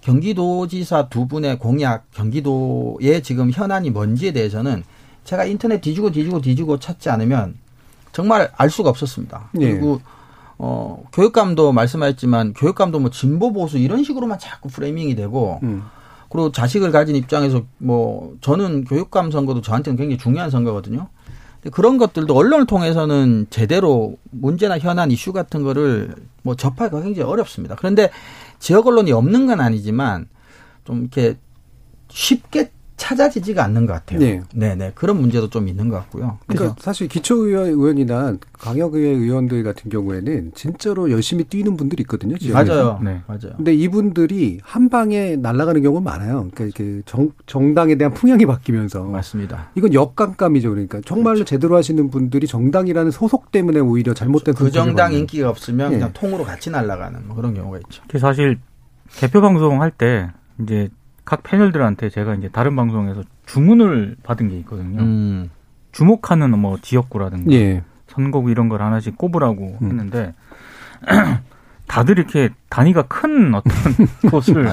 경기도지사 두 분의 공약, 경기도의 지금 현안이 뭔지에 대해서는 제가 인터넷 뒤지고 뒤지고 뒤지고 찾지 않으면 정말 알 수가 없었습니다. 예. 그리고 어 교육감도 말씀하셨지만 교육감도 뭐 진보 보수 이런 식으로만 자꾸 프레이밍이 되고 음. 그리고 자식을 가진 입장에서 뭐 저는 교육감 선거도 저한테는 굉장히 중요한 선거거든요. 그런 것들도 언론을 통해서는 제대로 문제나 현안 이슈 같은 거를 뭐 접하기가 굉장히 어렵습니다. 그런데 지역 언론이 없는 건 아니지만 좀 이렇게 쉽게 찾아지지가 않는 것 같아요. 네. 네네 그런 문제도 좀 있는 것 같고요. 그래서 그러니까 사실 기초의원 의원이나 광역의회 의원들 같은 경우에는 진짜로 열심히 뛰는 분들이 있거든요. 지역에서. 맞아요, 네. 맞아요. 근데 이분들이 한 방에 날아가는 경우가 많아요. 그러니까 이렇게 정, 정당에 대한 풍향이 바뀌면서 맞습니다. 이건 역감감이죠. 그러니까 정말로 제대로 하시는 분들이 정당이라는 소속 때문에 오히려 잘못된 그 정당 받는. 인기가 없으면 예. 그냥 통으로 같이 날아가는 뭐 그런 경우가 있죠. 그 사실 개표 방송 할 때 이제 각 패널들한테 제가 이제 다른 방송에서 주문을 받은 게 있거든요. 음. 주목하는 뭐 지역구라든가 예. 선거구 이런 걸 하나씩 꼽으라고 음. 했는데 다들 이렇게 단위가 큰 어떤 곳을.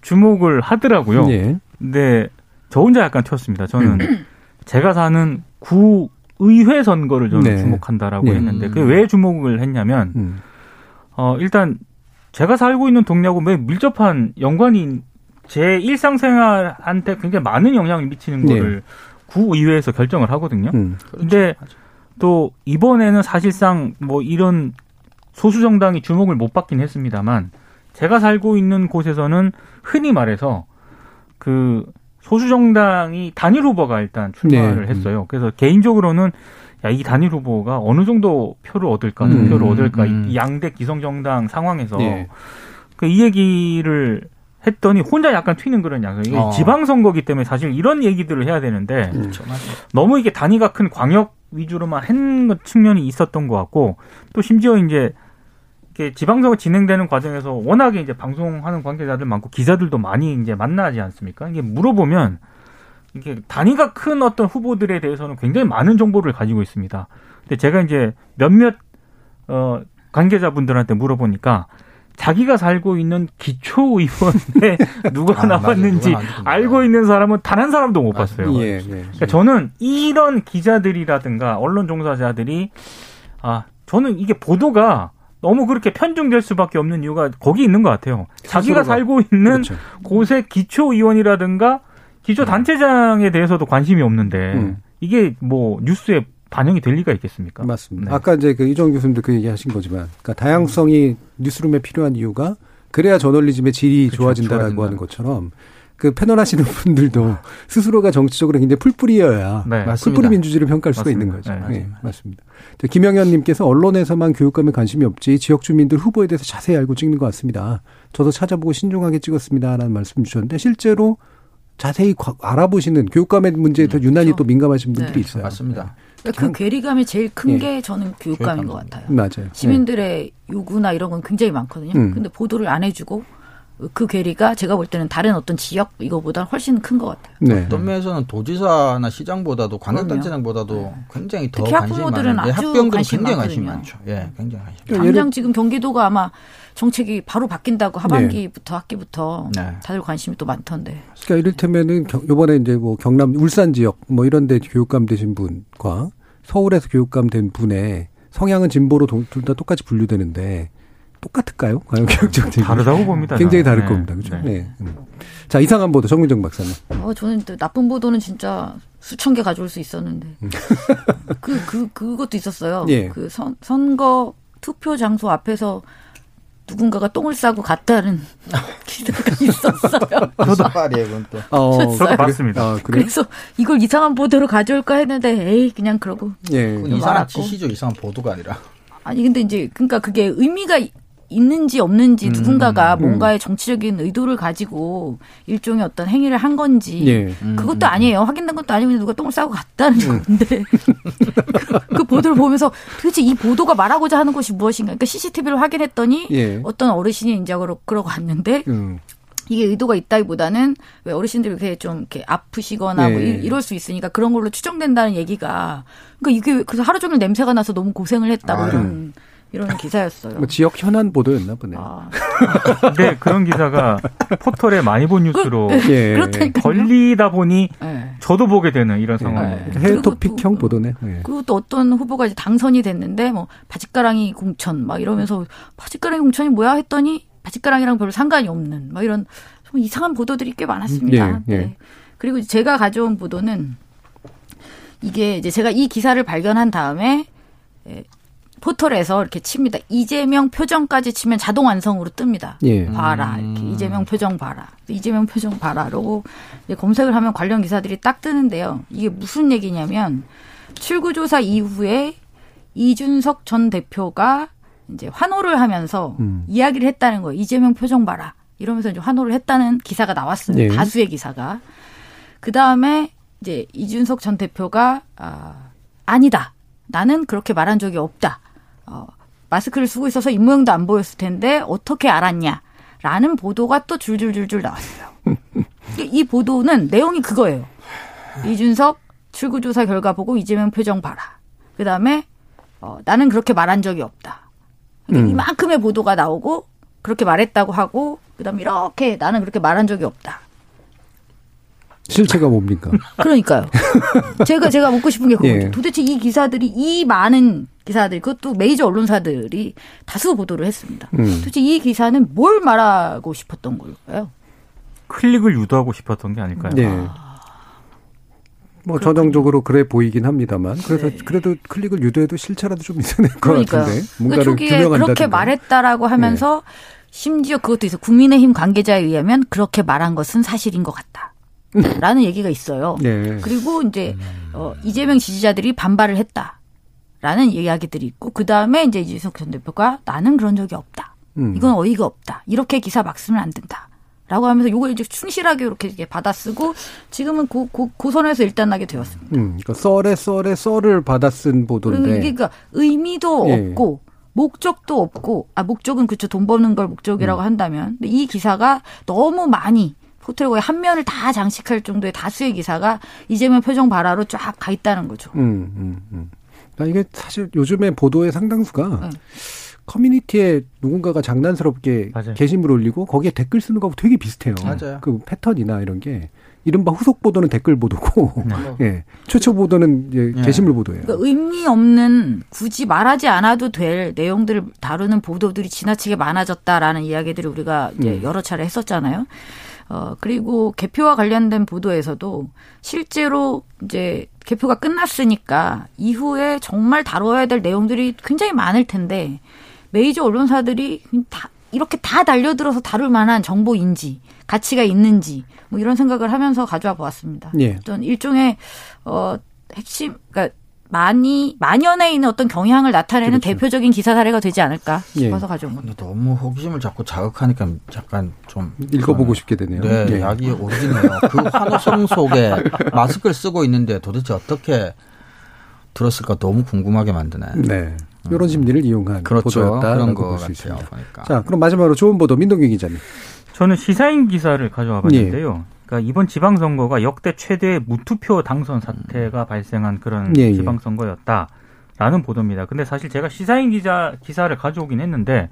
주목을 하더라고요. 예. 근데 저 혼자 약간 튀었습니다. 저는 제가 사는 구 의회 선거를 저는 네. 주목한다라고 네. 했는데 그게 왜 주목을 했냐면 음. 어 일단 제가 살고 있는 동네하고 매우 밀접한 연관이 제 일상생활한테 굉장히 많은 영향을 미치는 네. 거를 구의회에서 결정을 하거든요. 음. 근데 또 이번에는 사실상 뭐 이런 소수 정당이 주목을 못 받긴 했습니다만 제가 살고 있는 곳에서는 흔히 말해서 그 소수 정당이 단일 후보가 일단 출마를 네. 했어요. 그래서 개인적으로는 야, 이 단일 후보가 어느 정도 표를 얻을까, 음, 득표를 얻을까, 음. 이 양대 기성 정당 상황에서 예. 그이 얘기를 했더니 혼자 약간 튀는 그런 양상. 이게 어. 지방선거기 때문에 사실 이런 얘기들을 해야 되는데 음. 그렇죠. 너무 이게 단위가 큰 광역 위주로만 한 측면이 있었던 것 같고 또 심지어 이제 이렇게 지방선거 진행되는 과정에서 워낙에 이제 방송하는 관계자들 많고 기자들도 많이 이제 만나지 않습니까? 이게 물어보면 이게 단위가 큰 어떤 후보들에 대해서는 굉장히 많은 정보를 가지고 있습니다. 근데 제가 이제 몇몇 어 관계자분들한테 물어보니까 자기가 살고 있는 기초 의원에 누가 아. 나왔는지 알고 있는 사람은 단 한 사람도 못 맞아요. 봤어요. 예. 예. 그러니까 저는 이런 기자들이라든가 언론 종사자들이 아 저는 이게 보도가 너무 그렇게 편중될 수밖에 없는 이유가 거기 있는 것 같아요. 자기가. 살고 있는 그렇죠. 곳의 기초 의원이라든가 기초 단체장에 대해서도 관심이 없는데 음. 이게 뭐 뉴스에 반영이 될 리가 있겠습니까? 맞습니다. 네. 아까 이제 그 이정 교수님도 그 얘기 하신 거지만, 그러니까 다양성이 뉴스룸에 필요한 이유가 그래야 저널리즘의 질이 그렇죠. 좋아진다라고 좋아진다. 하는 것처럼 그 패널 하시는 분들도 스스로가 정치적으로 굉장히 풀뿌리여야 네. 맞습니다. 풀뿌리 민주주의를 평가할 수가 맞습니다. 있는 거죠. 네, 네, 맞습니다. 저 김영현님께서 언론에서만 교육감에 관심이 없지 지역 주민들 후보에 대해서 자세히 알고 찍는 것 같습니다. 저도 찾아보고 신중하게 찍었습니다라는 말씀 주셨는데 실제로 자세히 과- 알아보시는 교육감의 문제에 더 유난히 그렇죠. 또 민감하신 분들이 네. 있어요. 맞습니다. 그러니까 그 괴리감이 제일 큰 예. 게 저는 교육감인 것 교육감입니다. 같아요. 맞아요. 시민들의 요구나 이런 건 굉장히 많거든요. 음. 근데 보도를 안 해주고 그 괴리가 제가 볼 때는 다른 어떤 지역 이거보다 훨씬 큰 것 같아요. 네. 어떤 면에서는 도지사나 시장보다도 관광단체장보다도 굉장히 더 특히 관심이 학부모들은 많은데 아주 학부형들은 관심이 굉장히 관심이. 많죠. 예, 굉장히 관심. 당장 예를- 지금 경기도가 아마 정책이 바로 바뀐다고 하반기부터 학기부터 네. 다들 관심이 또 많던데. 그러니까 이를테면은 겨- 요번에 이제 뭐 경남 울산 지역 뭐 이런 데 교육감 되신 분과 서울에서 교육감 된 분의 성향은 진보로 둘 다 똑같이 분류되는데 똑같을까요? 과연 교육적 대비 다르다고 봅니다. 굉장히 다를 네. 겁니다. 그렇죠? 네. 네. 음. 자, 이상한 보도 정민정 박사님. 어, 저는 또 나쁜 보도는 진짜 수천 개 가져올 수 있었는데. 그, 그, 그것도 있었어요. 음. 예. 그 선, 선거 투표 장소 앞에서 누군가가 똥을 싸고 갔다는 기사가 있었어요. 무슨 말이에요, 그건 또. 어, 저도? 봤습니다. 아, 그래요? 그래서 이걸 이상한 보도로 가져올까 했는데, 에이, 그냥 그러고. 예. 그건 이상한. 지시죠, 이상한 보도가 아니라. 아니, 근데 이제, 그러니까 그게 의미가 이- 있는지 없는지 누군가가 뭔가의 정치적인 의도를 가지고 일종의 어떤 행위를 한 건지 예. 그것도 아니에요. 확인된 것도 아니고 누가 똥을 싸고 갔다는 건데 그, 그 보도를 보면서 도대체 이 보도가 말하고자 하는 것이 무엇인가. 그러니까 CCTV를 확인했더니 예. 어떤 어르신이 이제 그러, 그러고 갔는데 음. 이게 의도가 있다기보다는 왜 어르신들이 이렇게 좀 이렇게 아프시거나 뭐 예. 이- 이럴 수 있으니까 그런 걸로 추정된다는 얘기가 그러니까 이게 왜- 그래서 하루 종일 냄새가 나서 너무 고생을 했다 뭐 아유. 이런 이런 기사였어요. 뭐 지역 현안 보도였나 보네요. 아, 근데 그런 기사가 포털에 많이 본 뉴스로 예. 그렇다니까요. 걸리다 보니 네. 저도 보게 되는 이런 상황이 네. 해외 그리고 토픽형 또- 보도네. 예. 그리고 또 어떤 후보가 이제 당선이 됐는데 뭐 바짓가랑이 공천 막 이러면서 바짓가랑이 공천이 뭐야 했더니 바짓가랑이랑 별로 상관이 없는 막 이런 좀 이상한 보도들이 꽤 많았습니다. 예, 예. 네. 그리고 제가 가져온 보도는 이게 이제 제가 이 기사를 발견한 다음에 예, 포털에서 이렇게 칩니다. 이재명 표정까지 치면 자동 완성으로 뜹니다. 예. 봐라 이렇게 이재명 표정 봐라 이재명 표정 봐라라고 검색을 하면 관련 기사들이 딱 뜨는데요. 이게 무슨 얘기냐면 출구조사 이후에 이준석 전 대표가 이제 환호를 하면서 음. 이야기를 했다는 거예요. 이재명 표정 봐라 이러면서 이제 환호를 했다는 기사가 나왔어요. 예. 다수의 기사가 그 다음에 이제 이준석 전 대표가 아, 아니다. 나는 그렇게 말한 적이 없다. 어, 마스크를 쓰고 있어서 입모양도 안 보였을 텐데 어떻게 알았냐? 라는 보도가 또 줄줄줄줄 나왔어요. 이 보도는 내용이 그거예요. 이준석 출구조사 결과 보고 이재명 표정 봐라. 그 다음에 어, 나는 그렇게 말한 적이 없다. 그러니까 음. 이만큼의 보도가 나오고 그렇게 말했다고 하고 그다음에 이렇게 나는 그렇게 말한 적이 없다. 실체가 뭡니까? 그러니까요. 제가 제가 묻고 싶은 게 그거죠. 예. 도대체 이 기사들이 이 많은 기사들 그것도 메이저 언론사들이 다수 보도를 했습니다. 음. 도대체 이 기사는 뭘 말하고 싶었던 걸까요? 클릭을 유도하고 싶었던 게 아닐까요? 네. 뭐 전형적으로 그래 보이긴 합니다만 그래서 네. 그래도 클릭을 유도해도 실체라도 좀 있어야 될 것. 같은데 그 뭔가를 초기에. 그렇게 말했다라고 하면서 심지어 그것도 있어. 국민의힘 관계자에 의하면 그렇게 말한 것은 사실인 것 같다. 라는 얘기가 있어요. 네. 그리고 이제 어, 이재명 지지자들이 반발을 했다 라는 이야기들이 있고 그 다음에 이제 이준석 전 대표가 나는 그런 적이 없다. 음. 이건 어이가 없다. 이렇게 기사 막 쓰면 안 된다. 라고 하면서 요걸 이제 충실하게 이렇게 받아쓰고 지금은 고, 고, 고선에서 일단하게 되었습니다. 음, 그러니까 썰에 썰에 썰을 받아 쓴 그리고 보도인데 이게 그러니까 의미도 예. 없고 목적도 없고 아 목적은 그쵸 돈 버는 걸 목적이라고 음. 한다면 이 기사가 너무 많이 포털 거의 한 면을 다 장식할 정도의 다수의 기사가 이재명 표정 발화로 쫙 가 있다는 거죠. 음, 음, 음. 그러니까 이게 사실 요즘에 보도의 상당수가 네. 커뮤니티에 누군가가 장난스럽게 맞아요. 게시물 올리고 거기에 댓글 쓰는 거하고 되게 비슷해요. 맞아요. 그 패턴이나 이런 게 이른바 후속 보도는 댓글 보도고 네. 예. 최초 보도는 이제 예. 게시물 보도예요. 그러니까 의미 없는 굳이 말하지 않아도 될 내용들을 다루는 보도들이 지나치게 많아졌다라는 이야기들을 우리가 이제 음. 여러 차례 했었잖아요. 어, 그리고 개표와 관련된 보도에서도 실제로 이제 개표가 끝났으니까 이후에 정말 다뤄야 될 내용들이 굉장히 많을 텐데 메이저 언론사들이 다 이렇게 다 달려들어서 다룰 만한 정보인지 가치가 있는지 뭐 이런 생각을 하면서 가져와 보았습니다. 예. 어떤 일종의 어 핵심 그러니까 많이 만연해 있는 어떤 경향을 나타내는 그렇죠. 대표적인 기사 사례가 되지 않을까 예. 싶어서 가져온 겁니다. 너무 호기심을 자꾸 자극하니까 약간 좀 읽어보고 어, 싶게 되네요. 네, 예. 약이 오르지네요. 그 환호성 속에 마스크를 쓰고 있는데 도대체 어떻게 들었을까 너무 궁금하게 만드네. 네. 이런 심리를 이용한 그렇죠. 보도였다라고 그런 볼거수 같아요. 있습니다. 보니까. 자, 그럼 마지막으로 좋은 보도 민동기 기자님. 저는 시사인 기사를 가져와 봤는데요. 그러니까 이번 지방선거가 역대 최대 무투표 당선 사태가 발생한 그런 예, 예. 지방선거였다라는 보도입니다. 근데 사실 제가 시사인 기자 기사를 가져오긴 했는데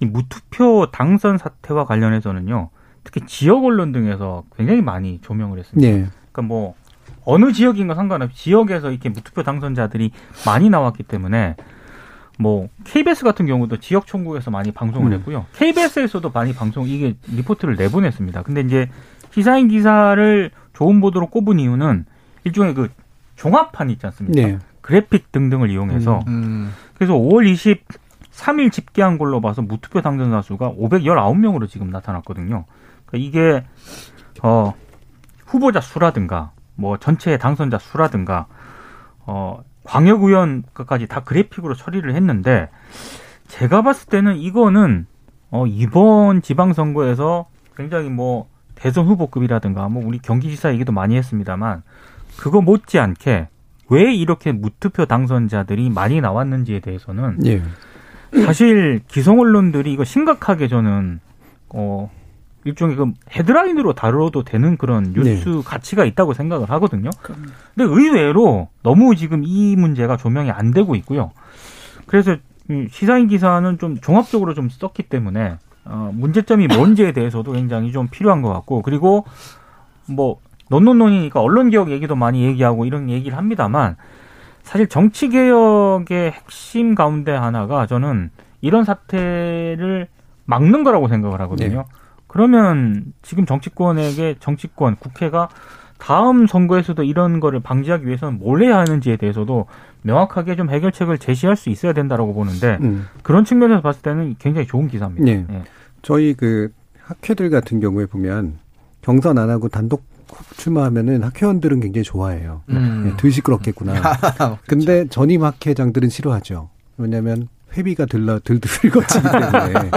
이 무투표 당선 사태와 관련해서는요. 특히 지역 언론 등에서 굉장히 많이 조명을 했습니다. 네. 그러니까 뭐 어느 지역인가 상관없이 지역에서 이렇게 무투표 당선자들이 많이 나왔기 때문에 뭐 KBS 같은 경우도 지역 총국에서 많이 방송을 음. 했고요. KBS에서도 많이 방송 이게 리포트를 내보냈습니다. 근데 이제 시사인 기사를 좋은 보도로 꼽은 이유는 일종의 그 종합판 있지 않습니까? 네. 그래픽 등등을 이용해서 음. 그래서 5월 23일 집계한 걸로 봐서 무투표 당선자 수가 519명으로 지금 나타났거든요. 그러니까 이게 어 후보자 수라든가 뭐 전체 당선자 수라든가 어 광역의원까지 다 그래픽으로 처리를 했는데 제가 봤을 때는 이거는 어 이번 지방선거에서 굉장히 뭐 대선 후보급이라든가 뭐 우리 경기지사 얘기도 많이 했습니다만 그거 못지않게 왜 이렇게 무투표 당선자들이 많이 나왔는지에 대해서는 예. 사실 기성 언론들이 이거 심각하게 저는 어 일종의 그 헤드라인으로 다뤄도 되는 그런 뉴스 가치가 있다고 생각을 하거든요. 근데 의외로 너무 지금 이 문제가 조명이 안 되고 있고요. 그래서 음, 시사인 기사는 좀 종합적으로 좀 썼기 때문에 어, 문제점이 뭔지에 대해서도 굉장히 좀 필요한 것 같고 그리고 뭐 논논논이니까 언론 개혁 얘기도 많이 얘기하고 이런 얘기를 합니다만 사실 정치 개혁의 핵심 가운데 하나가 저는 이런 사태를 막는 거라고 생각을 하거든요. 네. 그러면 지금 정치권에게 정치권 국회가 다음 선거에서도 이런 거를 방지하기 위해서는 뭘 해야 하는지에 대해서도 명확하게 좀 해결책을 제시할 수 있어야 된다라고 보는데 음. 그런 측면에서 봤을 때는 굉장히 좋은 기사입니다. 네. 예. 저희 그 학회들 같은 경우에 보면 경선 안 하고 단독 출마하면은 학회원들은 굉장히 좋아해요. 음. 네, 덜 시끄럽겠구나. 근데 전임 학회장들은 싫어하죠. 왜냐하면 회비가 들러 들들거치기 때문에.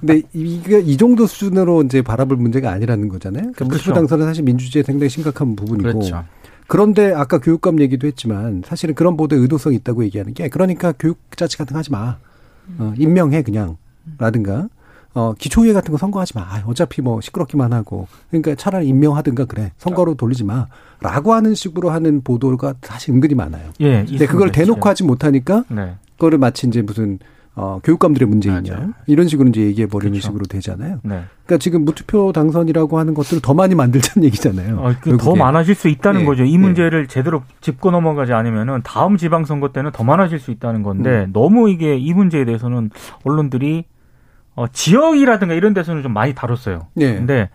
근데 이게 이 정도 수준으로 이제 바라볼 문제가 아니라는 거잖아요. 그러니까 그렇죠. 당선은 사실 민주주의에 상당히 심각한 부분이고. 그렇죠. 그런데 아까 교육감 얘기도 했지만 사실은 그런 보도에 의도성이 있다고 얘기하는 게 그러니까 교육 자치 같은 거 하지 마. 어, 임명해 그냥. 라든가 어, 기초의회 같은 거 선거하지 마. 아, 어차피 뭐 시끄럽기만 하고. 그러니까 차라리 임명하든가 그래. 선거로 돌리지 마. 라고 하는 식으로 하는 보도가 사실 은근히 많아요. 예, 근데 그걸 대놓고. 하지 못하니까 네. 그거를 마치 이제 무슨 어, 교육감들의 문제이냐. 맞아요. 이런 식으로 이제 얘기해 버리는 그렇죠. 식으로 되잖아요. 네. 그러니까 지금 무투표 당선이라고 하는 것들을 더 많이 만들자는 얘기잖아요. 어, 결국에. 많아질 수 있다는 예, 거죠. 이 예. 문제를 제대로 짚고 넘어가지 않으면은 다음 지방선거 때는 더 많아질 수 있다는 건데 음. 너무 이게 이 문제에 대해서는 언론들이 어, 지역이라든가 이런 데서는 좀 많이 다뤘어요. 네. 근데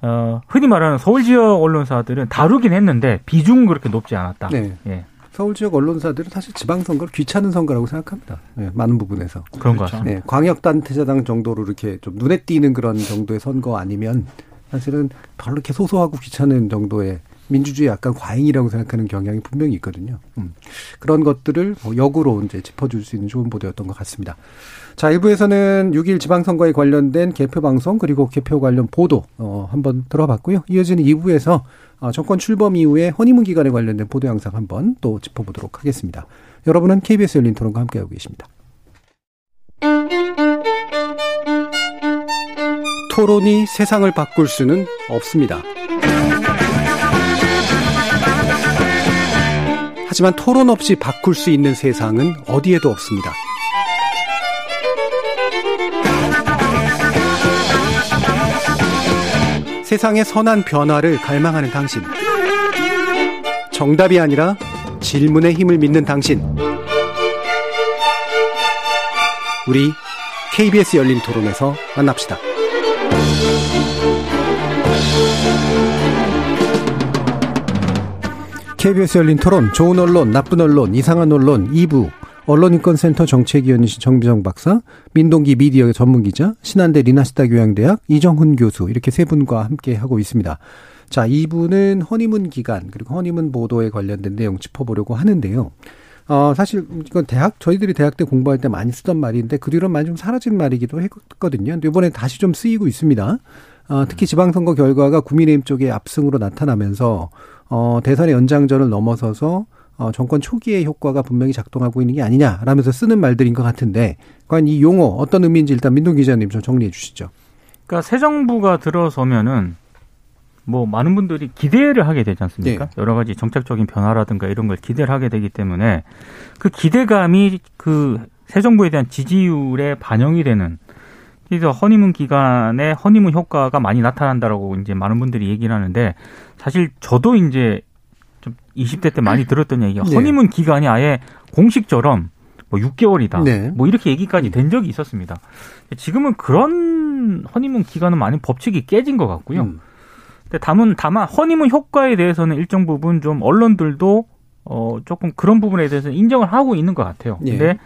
어, 흔히 말하는 서울 지역 언론사들은 다루긴 했는데 비중은 그렇게 높지 않았다. 네. 예, 서울 지역 언론사들은 사실 지방선거를 귀찮은 선거라고 생각합니다. 네, 많은 부분에서. 그런. 같습니다. 네, 광역단체장 정도로 이렇게 좀 눈에 띄는 그런 정도의 선거 아니면 사실은 별로 이렇게 소소하고 귀찮은 정도의 민주주의 약간 과잉이라고 생각하는 경향이 분명히 있거든요. 음. 그런 것들을 뭐 역으로 이제 짚어줄 수 있는 좋은 보도였던 것 같습니다. 자, 1부에서는 6일 지방선거에 관련된 개표 방송 그리고 개표 관련 보도 어, 한번 들어봤고요. 이어지는 2부에서 어, 정권 출범 이후에 허니문 기간에 관련된 보도 영상 한번 또 짚어보도록 하겠습니다. 여러분은 KBS 열린 토론과 함께하고 계십니다. 토론이 세상을 바꿀 수는 없습니다. 하지만 토론 없이 바꿀 수 있는 세상은 어디에도 없습니다. 세상의 선한 변화를 갈망하는 당신. 정답이 아니라 질문의 힘을 믿는 당신. 우리 KBS 열린 토론에서 만납시다. KBS 열린 토론, 좋은 언론, 나쁜 언론, 이상한 언론 2부, 언론인권센터 정책위원이신 정비정 박사, 민동기 미디어 전문기자, 신한대 리나시타 교양대학 이정훈 교수 이렇게 세 분과 함께 하고 있습니다. 자, 2부는 허니문 기간 그리고 허니문 보도에 관련된 내용 짚어보려고 하는데요. 어, 사실 이건 대학 저희들이 대학 때 공부할 때 많이 쓰던 말인데 그 뒤로 많이 좀 사라진 말이기도 했거든요. 근데 이번에 다시 좀 쓰이고 있습니다. 어, 특히 지방선거 결과가 국민의힘 쪽의 압승으로 나타나면서 어, 대선의 연장전을 넘어서서 어, 정권 초기의 효과가 분명히 작동하고 있는 게 아니냐라면서 쓰는 말들인 것 같은데 과연 이 용어 어떤 의미인지 일단 민동 기자님 좀 정리해 주시죠. 그러니까 새 정부가 들어서면은 뭐 많은 분들이 기대를 하게 되지 않습니까? 네. 여러 가지 정책적인 변화라든가 이런 걸 기대를 하게 되기 때문에 그 기대감이 그 새 정부에 대한 지지율에 반영이 되는 그래서 허니문 기간에 허니문 효과가 많이 나타난다라고 이제 많은 분들이 얘기를 하는데 사실 저도 이제 좀 20대 때 많이 들었던 얘기가 네. 허니문 기간이 아예 공식처럼 뭐 6개월이다. 네. 뭐 이렇게 얘기까지 된 적이 있었습니다. 지금은 그런 허니문 기간은 많이 법칙이 깨진 것 같고요. 음. 근데 다만 다만 허니문 효과에 대해서는 일정 부분 좀 언론들도 어 조금 그런 부분에 대해서 는 인정을 하고 있는 것 같아요. 예. 근데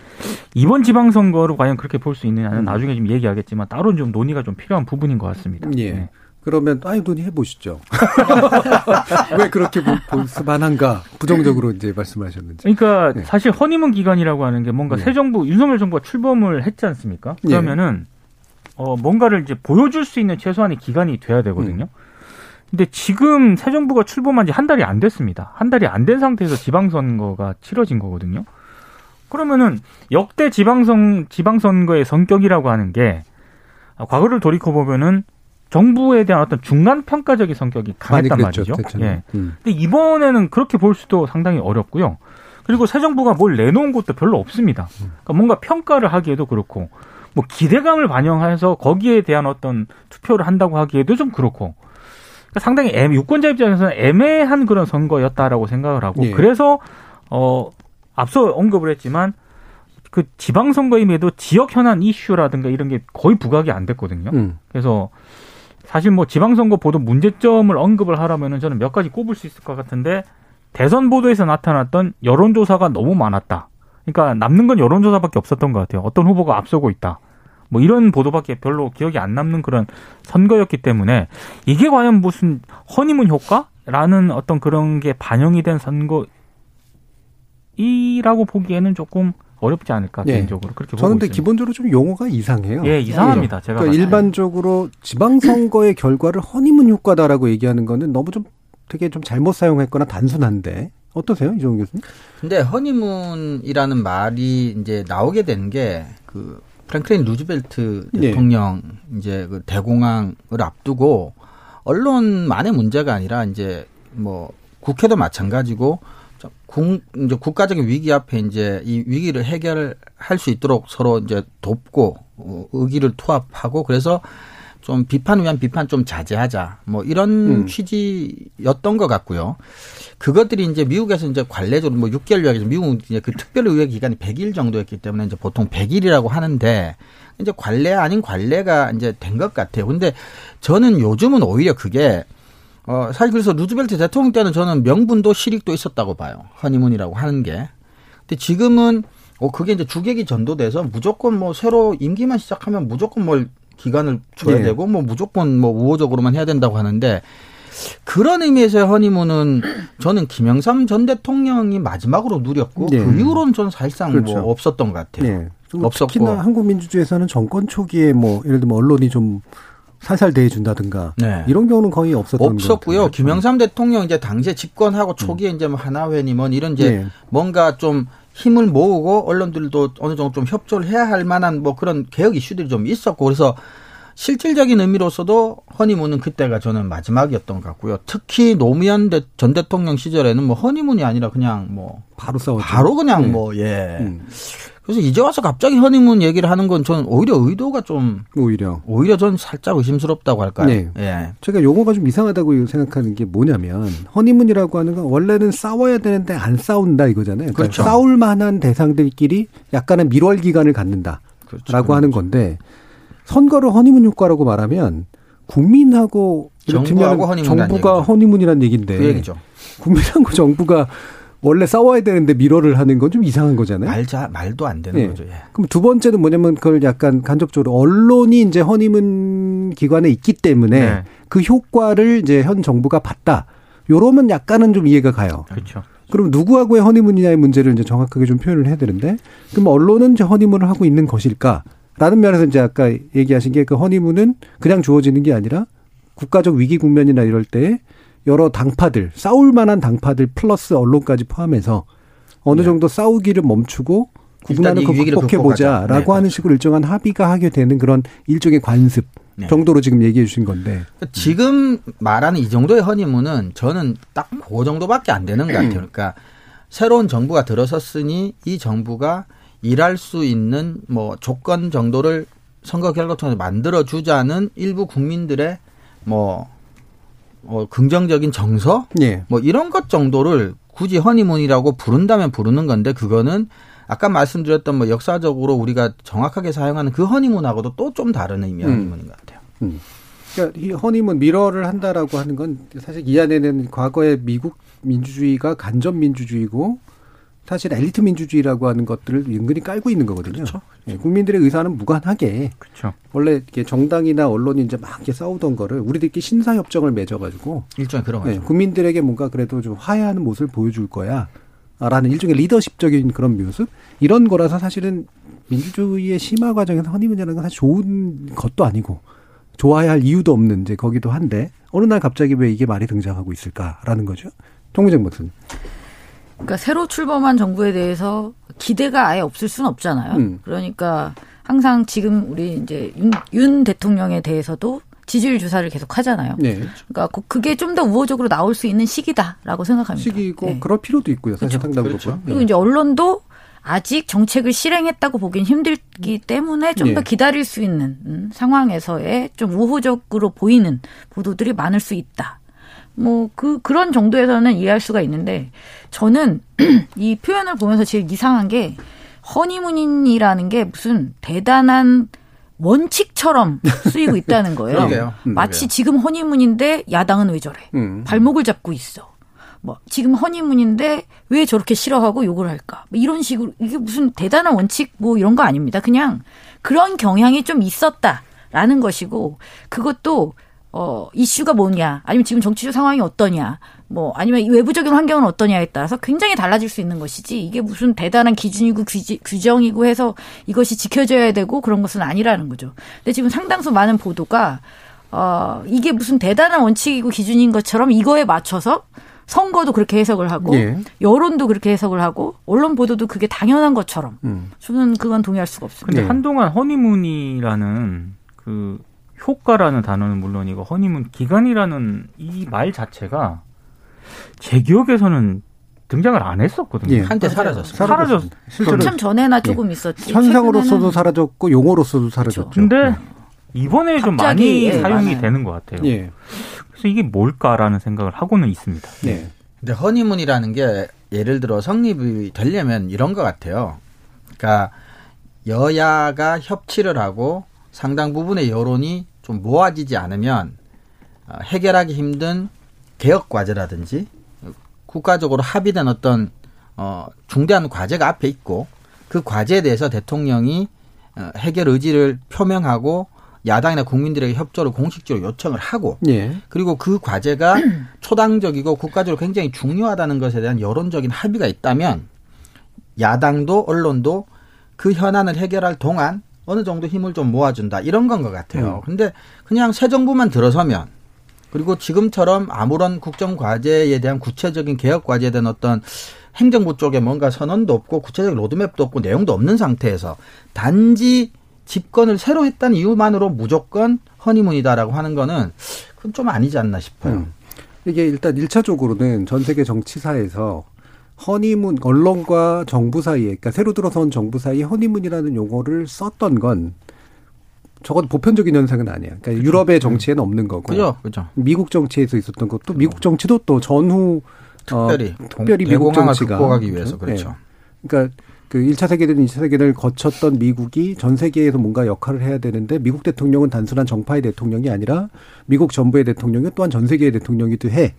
이번 지방선거를 과연 그렇게 볼 수 있느냐는 음. 나중에 좀 얘기하겠지만 따로 좀 논의가 좀 필요한 부분인 것 같습니다. 예. 네. 그러면 아이 논의 해보시죠. 왜 그렇게 볼- 볼 만한가 부정적으로 이제 말씀하셨는지. 그러니까 네. 사실 허니문 기간이라고 하는 게 뭔가 네. 새 정부 윤석열 정부가 출범을 했지 않습니까? 예. 그러면은 어 뭔가를 이제 보여줄 수 있는 최소한의 기간이 돼야 되거든요. 음. 근데 지금 새 정부가 출범한 지 한 달이 안 됐습니다. 한 달이 안 된 상태에서 지방선거가 치러진 거거든요. 그러면은 역대 지방선 지방선거의 성격이라고 하는 게 아, 과거를 돌이켜 보면은 정부에 대한 어떤 중간 평가적인 성격이 강했단. 말이죠. 됐잖아요. 예. 음. 근데 이번에는 그렇게 볼 수도 상당히 어렵고요. 그리고 새 정부가 뭘 내놓은 것도 별로 없습니다. 그러니까 뭔가 평가를 하기에도 그렇고, 뭐 기대감을 반영해서 거기에 대한 어떤 투표를 한다고 하기에도 좀 그렇고, 그러니까 상당히 애매, 유권자 입장에서는 애매한 그런 선거였다라고 생각을 하고, 예. 그래서 어 앞서 언급을 했지만 그 지방선거임에도 지역 현안 이슈라든가 이런 게 거의 부각이 안 됐거든요. 음. 그래서 사실 뭐 지방선거 보도 문제점을 언급을 하라면은 저는 몇 가지 꼽을 수 있을 것 같은데 대선 보도에서 나타났던 여론조사가 너무 많았다. 그러니까 남는 건 여론조사밖에 없었던 것 같아요. 어떤 후보가 앞서고 있다. 뭐 이런 보도밖에 별로 기억이 안 남는 그런 선거였기 때문에 이게 과연 무슨 허니문 효과라는 어떤 그런 게 반영이 된 선거 이라고 보기에는 조금 어렵지 않을까 예. 개인적으로 그렇게 보고 저는 근데 있습니다. 기본적으로 좀 용어가 이상해요. 예, 이상합니다. 제가 그러니까. 일반적으로 지방선거의 결과를 허니문 효과다라고 얘기하는 거는 너무 좀 되게 좀 잘못 사용했거나 단순한데 어떠세요, 이종훈 교수님? 근데 허니문이라는 말이 이제 나오게 된 게 그 프랭클린 루즈벨트 네. 대통령 이제 그 대공황을 앞두고 언론만의 문제가 아니라 이제 뭐 국회도 마찬가지고 저 국, 이제 국가적인 위기 앞에 이제 이 위기를 해결할 수 있도록 서로 이제 돕고 어, 의기를 투합하고 그래서 좀 비판 위한 비판 좀 자제하자 뭐 이런 음. 취지였던 것 같고요. 그것들이 이제 미국에서 이제 관례적으로 뭐 6개월 요약에서 미국은 이제 그 특별 의회 기간이 100일 정도였기 때문에 이제 보통 100일이라고 하는데 이제 관례 아닌 관례가 이제 된 것 같아요. 근데 저는 요즘은 오히려 그게 어 사실 그래서 루즈벨트 대통령 때는 저는 명분도 실익도 있었다고 봐요. 허니문이라고 하는 게. 근데 지금은 어 그게 이제 주객이 전도돼서 무조건 뭐 새로 임기만 시작하면 무조건 뭘 기간을 줘야 예. 되고 뭐 무조건 뭐 우호적으로만 해야 된다고 하는데 그런 의미에서의 허니문은 저는 김영삼 전 대통령이 마지막으로 누렸고 네. 그 이후로는 저는 사실상 그렇죠. 뭐 없었던 것 같아요. 네. 좀 없었고. 특히나 한국 민주주의에서는 정권 초기에 뭐 예를 들면 언론이 좀 살살 대해준다든가 네. 이런 경우는 거의 없었던 것 없었고요. 김영삼 대통령 이제 당시에 집권하고 초기에 이제 뭐 하나회니 뭐 이런 이제 네. 뭔가 좀 힘을 모으고 언론들도 어느 정도 좀 협조를 해야 할 만한 뭐 그런 개혁 이슈들이 좀 있었고 그래서 실질적인 의미로서도 허니문은 그때가 저는 마지막이었던 것 같고요. 특히 노무현 대- 전 대통령 시절에는 뭐 허니문이 아니라 그냥 뭐 바로 싸웠죠. 바로 그냥 네. 뭐 예. 음, 그래서 이제 와서 갑자기 허니문 얘기를 하는 건 저는 오히려 의도가 좀 오히려 오히려 전 살짝 의심스럽다고 할까요? 네. 예. 제가 용어가 좀 이상하다고 생각하는 게 뭐냐면 허니문이라고 하는 건 원래는 싸워야 되는데 안 싸운다 이거잖아요. 그러니까 그렇죠. 싸울 만한 대상들끼리 약간의 밀월 기간을 갖는다라고 그렇죠. 하는 건데 선거를 허니문 효과라고 말하면 국민하고 정부하고 허니문이라는 정부가. 허니문이라는 얘기인데 그 얘기죠. 국민하고 정부가 원래 싸워야 되는데 밀월을 하는 건 좀 이상한 거잖아요. 말자 말도 안 되는 네. 거죠. 예. 그럼 두 번째는 뭐냐면 그걸 약간 간접적으로 언론이 이제 허니문 기관에 있기 때문에 네. 그 효과를 이제 현 정부가 봤다. 요러면 약간은 좀 이해가 가요. 그렇죠. 그럼 누구하고의 허니문이냐의 문제를 이제 정확하게 좀 표현을 해야 되는데 그럼 언론은 이제 허니문을 하고 있는 것일까? 라는 면에서 이제 아까 얘기하신 게 그 허니문은 그냥 주어지는 게 아니라 국가적 위기 국면이나 이럴 때 여러 당파들, 싸울 만한 당파들 플러스 언론까지 포함해서 어느 네. 정도 싸우기를 멈추고 구분하는 위기를 극복해 보자라고 극복하자. 네, 하는 식으로 일정한 합의가 하게 되는 그런 일종의 관습 네. 정도로 지금 얘기해 주신 건데. 그러니까 지금 말하는 이 정도의 허니문은 저는 딱 그 정도밖에 안 되는 것 같아요. 그러니까 새로운 정부가 들어섰으니 이 정부가 일할 수 있는 뭐 조건 정도를 선거 결과 통해서 만들어 주자는 일부 국민들의 뭐 어, 긍정적인 정서 예. 뭐 이런 것 정도를 굳이 허니문이라고 부른다면 부르는 건데 그거는 아까 말씀드렸던 뭐 역사적으로 우리가 정확하게 사용하는 그 허니문하고도 또 좀 다른 의미의 음. 허니문인 것 같아요. 그러니까 이 허니문 미러를 한다라고 하는 건 사실 이 안에는 과거의 미국 민주주의가 간접 민주주의고 사실 엘리트 민주주의라고 하는 것들을 은근히 깔고 있는 거거든요. 그렇죠. 예, 국민들의 의사는 무관하게 그렇죠. 원래 이렇게 정당이나 언론이 이제 막 이렇게 싸우던 거를 우리들끼리 신사 협정을 맺어가지고 일종의 그런 예, 거죠. 국민들에게 뭔가 그래도 좀 화해하는 모습을 보여줄 거야. 라는 일종의 리더십적인 그런 모습 이런 거라서 사실은 민주주의의 심화 과정에서 허니문이라는 건 사실 좋은 것도 아니고 좋아야 할 이유도 없는 이제 거기도 한데 어느 날 갑자기 왜 이게 말이 등장하고 있을까라는 거죠. 통무정 박사님. 그러니까 새로 출범한 정부에 대해서 기대가 아예 없을 수는 없잖아요. 음. 그러니까 항상 지금 우리 이제 윤, 윤 대통령에 대해서도 지지율 조사를 계속 하잖아요. 네. 그러니까 그- 그게 좀 더 우호적으로 나올 수 있는 시기다라고 생각합니다. 시기고 네. 그럴 필요도 있고요. 사실 그렇죠. 상당 그렇죠. 부분. 그리고 이제 언론도 아직 정책을 실행했다고 보긴 힘들기 때문에 좀더 예. 기다릴 수 있는 음, 상황에서의 좀 우호적으로 보이는 보도들이 많을 수 있다. 뭐 그 그런 정도에서는 이해할 수가 있는데 저는 이 표현을 보면서 제일 이상한 게 허니문이라는 게 무슨 대단한 원칙처럼 쓰이고 있다는 거예요. 음, 마치 지금 허니문인데 야당은 왜 저래? 음. 발목을 잡고 있어. 뭐 지금 허니문인데 왜 저렇게 싫어하고 욕을 할까? 뭐 이런 식으로 이게 무슨 대단한 원칙 뭐 이런 거 아닙니다. 그냥 그런 경향이 좀 있었다라는 것이고 그것도 어 이슈가 뭐냐 아니면 지금 정치적 상황이 어떠냐 뭐 아니면 이 외부적인 환경은 어떠냐에 따라서 굉장히 달라질 수 있는 것이지 이게 무슨 대단한 기준이고 규지, 규정이고 해서 이것이 지켜져야 되고 그런 것은 아니라는 거죠. 근데 지금 상당수 많은 보도가 어 이게 무슨 대단한 원칙이고 기준인 것처럼 이거에 맞춰서 선거도 그렇게 해석을 하고 예. 여론도 그렇게 해석을 하고 언론 보도도 그게 당연한 것처럼 음. 저는 그건 동의할 수가 없습니다. 근데 네. 한동안 허니문이라는 그 효과라는 단어는 물론이고 허니문 기간이라는 이 말 자체가 제 기억에서는 등장을 안 했었거든요. 예. 한때 사라졌어요. 사라졌. 실제로 한참 전에나 조금 있었지. 현상으로서도 사라졌고 용어로서도 사라졌죠. 근데 이번에 좀 많이 예, 사용이 많아요. 되는 것 같아요. 예. 그래서 이게 뭘까라는 생각을 하고는 있습니다. 네. 근데 허니문이라는 게 예를 들어 성립이 되려면 이런 것 같아요. 그러니까 여야가 협치를 하고 상당 부분의 여론이 좀 모아지지 않으면 어, 해결하기 힘든 개혁 과제라든지 국가적으로 합의된 어떤 어 중대한 과제가 앞에 있고 그 과제에 대해서 대통령이 어, 해결 의지를 표명하고 야당이나 국민들에게 협조를 공식적으로 요청을 하고 예. 그리고 그 과제가 초당적이고 국가적으로 굉장히 중요하다는 것에 대한 여론적인 합의가 있다면 야당도 언론도 그 현안을 해결할 동안 어느 정도 힘을 좀 모아준다 이런 건 것 같아요. 근데 그냥 새 정부만 들어서면 그리고 지금처럼 아무런 국정 과제에 대한 구체적인 개혁 과제에 대한 어떤 행정부 쪽에 뭔가 선언도 없고 구체적인 로드맵도 없고 내용도 없는 상태에서 단지 집권을 새로 했다는 이유만으로 무조건 허니문이다라고 하는 거는 그건 좀 아니지 않나 싶어요. 음. 이게 일단 일차적으로는전 세계 정치사에서 허니문 언론과 정부 사이에 그러니까 새로 들어선 정부 사이에 허니문이라는 용어를 썼던 건 적어도 보편적인 현상은 아니에요. 그러니까 유럽의 정치에는 없는 거고 그죠? 그죠? 미국 정치에서 있었던 것도 미국 정치도 또 전후 특별히 어, 특별히 동- 미국 정치가 극복하기 위해서 네. 그렇죠. 그러니까 그 1차 세계대전, 2차 세계대전을 거쳤던 미국이 전 세계에서 뭔가 역할을 해야 되는데 미국 대통령은 단순한 정파의 대통령이 아니라 미국 정부의 대통령이 또한 전 세계의 대통령이기도 해.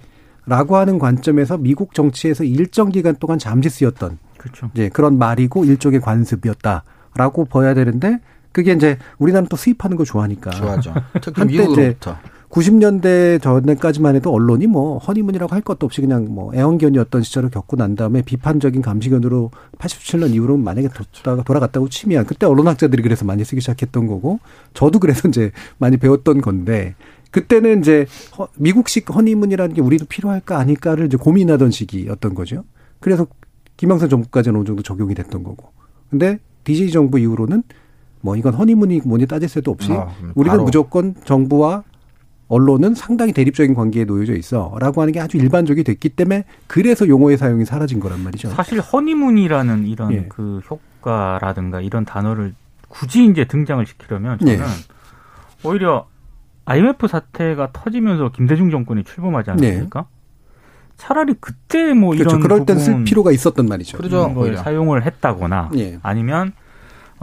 라고 하는 관점에서 미국 정치에서 일정 기간 동안 잠시 쓰였던 그렇죠. 이제 그런 말이고 일종의 관습이었다라고 봐야 되는데 그게 이제 우리나라는 또 수입하는 거 좋아하니까 좋아죠. 특히 한때 미국으로부터. 90년대 전에까지만 해도 언론이 뭐 허니문이라고 할 것도 없이 그냥 뭐 애완견이었던 시절을 겪고 난 다음에 비판적인 감시견으로 87년 이후로 만약에 돌아가, 돌아갔다고 치면 그때 언론학자들이 그래서 많이 쓰기 시작했던 거고 저도 그래서 이제 많이 배웠던 건데 그때는 이제 허- 미국식 허니문이라는 게 우리도 필요할까 아닐까를 이제 고민하던 시기였던 거죠. 그래서 김영삼 정부까지는 어느 정도 적용이 됐던 거고. 근데 DJ 정부 이후로는 뭐 이건 허니문이 뭐니 따질 새도 없이 아, 우리는 바로. 무조건 정부와 언론은 상당히 대립적인 관계에 놓여져 있어라고 하는 게 아주 일반적이 됐기 때문에 그래서 용어의 사용이 사라진 거란 말이죠. 사실 허니문이라는 이런 예. 그 효과라든가 이런 단어를 굳이 이제 등장을 시키려면 저는 예. 오히려 IMF 사태가 터지면서 김대중 정권이 출범하지 않았습니까? 차라리 그때 뭐 네. 그렇죠. 이런 그럴 땐쓸 부분 필요가 있었던 말이죠. 이런 걸 오히려. 사용을 했다거나 예. 아니면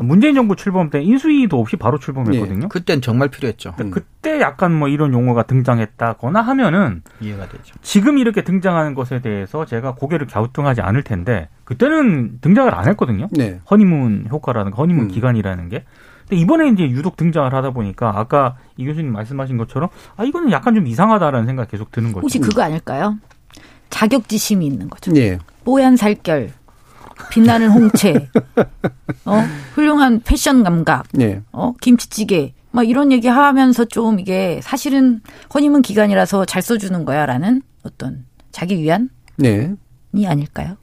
문재인 정부 출범 때 인수위도 없이 바로 출범했거든요. 그땐 정말 필요했죠. 음. 그때 약간 뭐 이런 용어가 등장했다거나 하면은 이해가 되죠. 지금 이렇게 등장하는 것에 대해서 제가 고개를 갸우뚱하지 않을 텐데 그때는 등장을 안 했거든요. 네. 허니문 효과라는 거, 허니문 음. 기간이라는 게. 근데 이번에 이제 유독 등장을 하다 보니까 아까 이 교수님 말씀하신 것처럼 아 이거는 약간 좀 이상하다라는 생각이 계속 드는 거죠. 혹시 그거 아닐까요? 자격지심이 있는 거죠. 예. 뽀얀 살결, 빛나는 홍채, 어, 훌륭한 패션 감각, 예. 어, 김치찌개, 막 이런 얘기 하면서 좀 이게 사실은 허니문 기간이라서 잘 써주는 거야라는 어떤 자기 위안이 네. 아닐까요?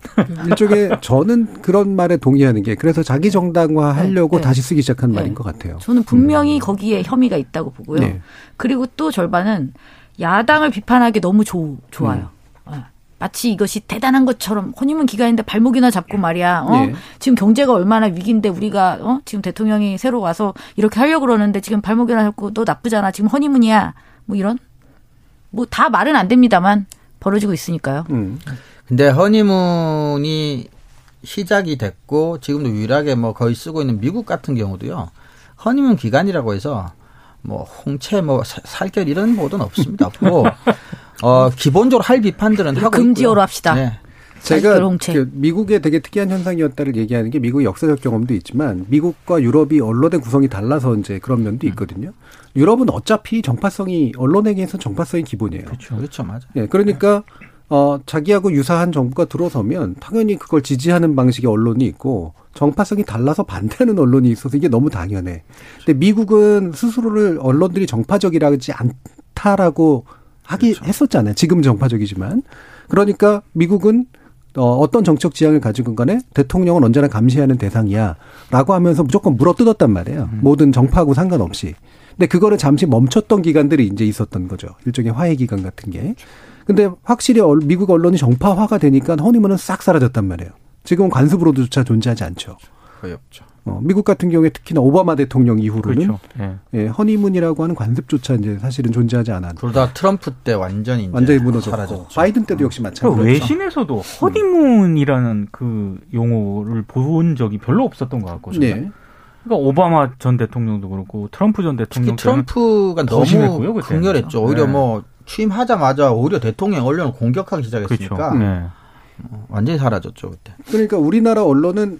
일종의 저는 그런 말에 동의하는 게 그래서 자기 정당화 하려고 네, 네. 다시 쓰기 시작한 네. 말인 것 같아요. 저는 분명히 거기에 혐의가 있다고 보고요. 네. 그리고 또 절반은 야당을 비판하기 너무 좋, 좋아요. 어. 마치 이것이 대단한 것처럼 허니문 기간인데 발목이나 잡고 말이야. 어? 네. 지금 경제가 얼마나 위기인데 우리가 어? 지금 대통령이 새로 와서 이렇게 하려고 그러는데 지금 발목이나 잡고 너 나쁘잖아. 지금 허니문이야. 뭐 이런 뭐 다 말은 안 됩니다만 벌어지고 있으니까요. 음. 근데 허니문이 시작이 됐고 지금도 유일하게 뭐 거의 쓰고 있는 미국 같은 경우도요. 허니문 기간이라고 해서 뭐 홍채 뭐 사- 살결 이런 보도는 없습니다. 없고 어 기본적으로 할 비판들은 하고 금지어로 있고요. 합시다. 네. 제가. 그 미국의 되게 특이한 현상이었다를 얘기하는 게 미국의 역사적 경험도 있지만 미국과 유럽이 언론의 구성이 달라서 이제 그런 면도 있거든요. 유럽은 어차피 정파성이 언론에게서 정파성이 기본이에요. 그렇죠. 그렇죠, 맞아. 예, 그러니까 어 자기하고 유사한 정부가 들어서면 당연히 그걸 지지하는 방식의 언론이 있고 정파성이 달라서 반대하는 언론이 있어서 이게 너무 당연해. 근데 미국은 스스로를 언론들이 정파적이라지 않다라고 하기 했었잖아요. 지금 정파적이지만 그러니까 미국은 어, 어떤 정책 지향을 가지고 간에 대통령은 언제나 감시하는 대상이야 라고 하면서 무조건 물어 뜯었단 말이에요. 모든 정파하고 상관없이. 근데 그거를 잠시 멈췄던 기간들이 이제 있었던 거죠. 일종의 화해 기간 같은 게. 근데 확실히 얼- 미국 언론이 정파화가 되니까 허니문은 싹 사라졌단 말이에요. 지금은 관습으로조차 존재하지 않죠. 거의 없죠. 어, 미국 같은 경우에 특히나 오바마 대통령 이후로는 그렇죠. 예. 예, 허니문이라고 하는 관습조차 이제 사실은 존재하지 않았. 둘다 트럼프 때 완전히 이제 완전히 무너졌고 사라졌죠. 바이든 때도 역시 그 마찬가지죠. 외신에서도 허니문이라는 그 용어를 본 적이 별로 없었던 것 같거든요. 네. 그러니까 오바마 전 대통령도 그렇고 트럼프 전 특히 대통령 때는 트럼프가 더 너무 심했고요, 그때는. 강렬했죠. 오히려 네. 뭐 취임하자마자 오히려 대통령 언론을 공격하기 그렇죠. 시작했으니까 네. 완전히 사라졌죠 그때. 그러니까 우리나라 언론은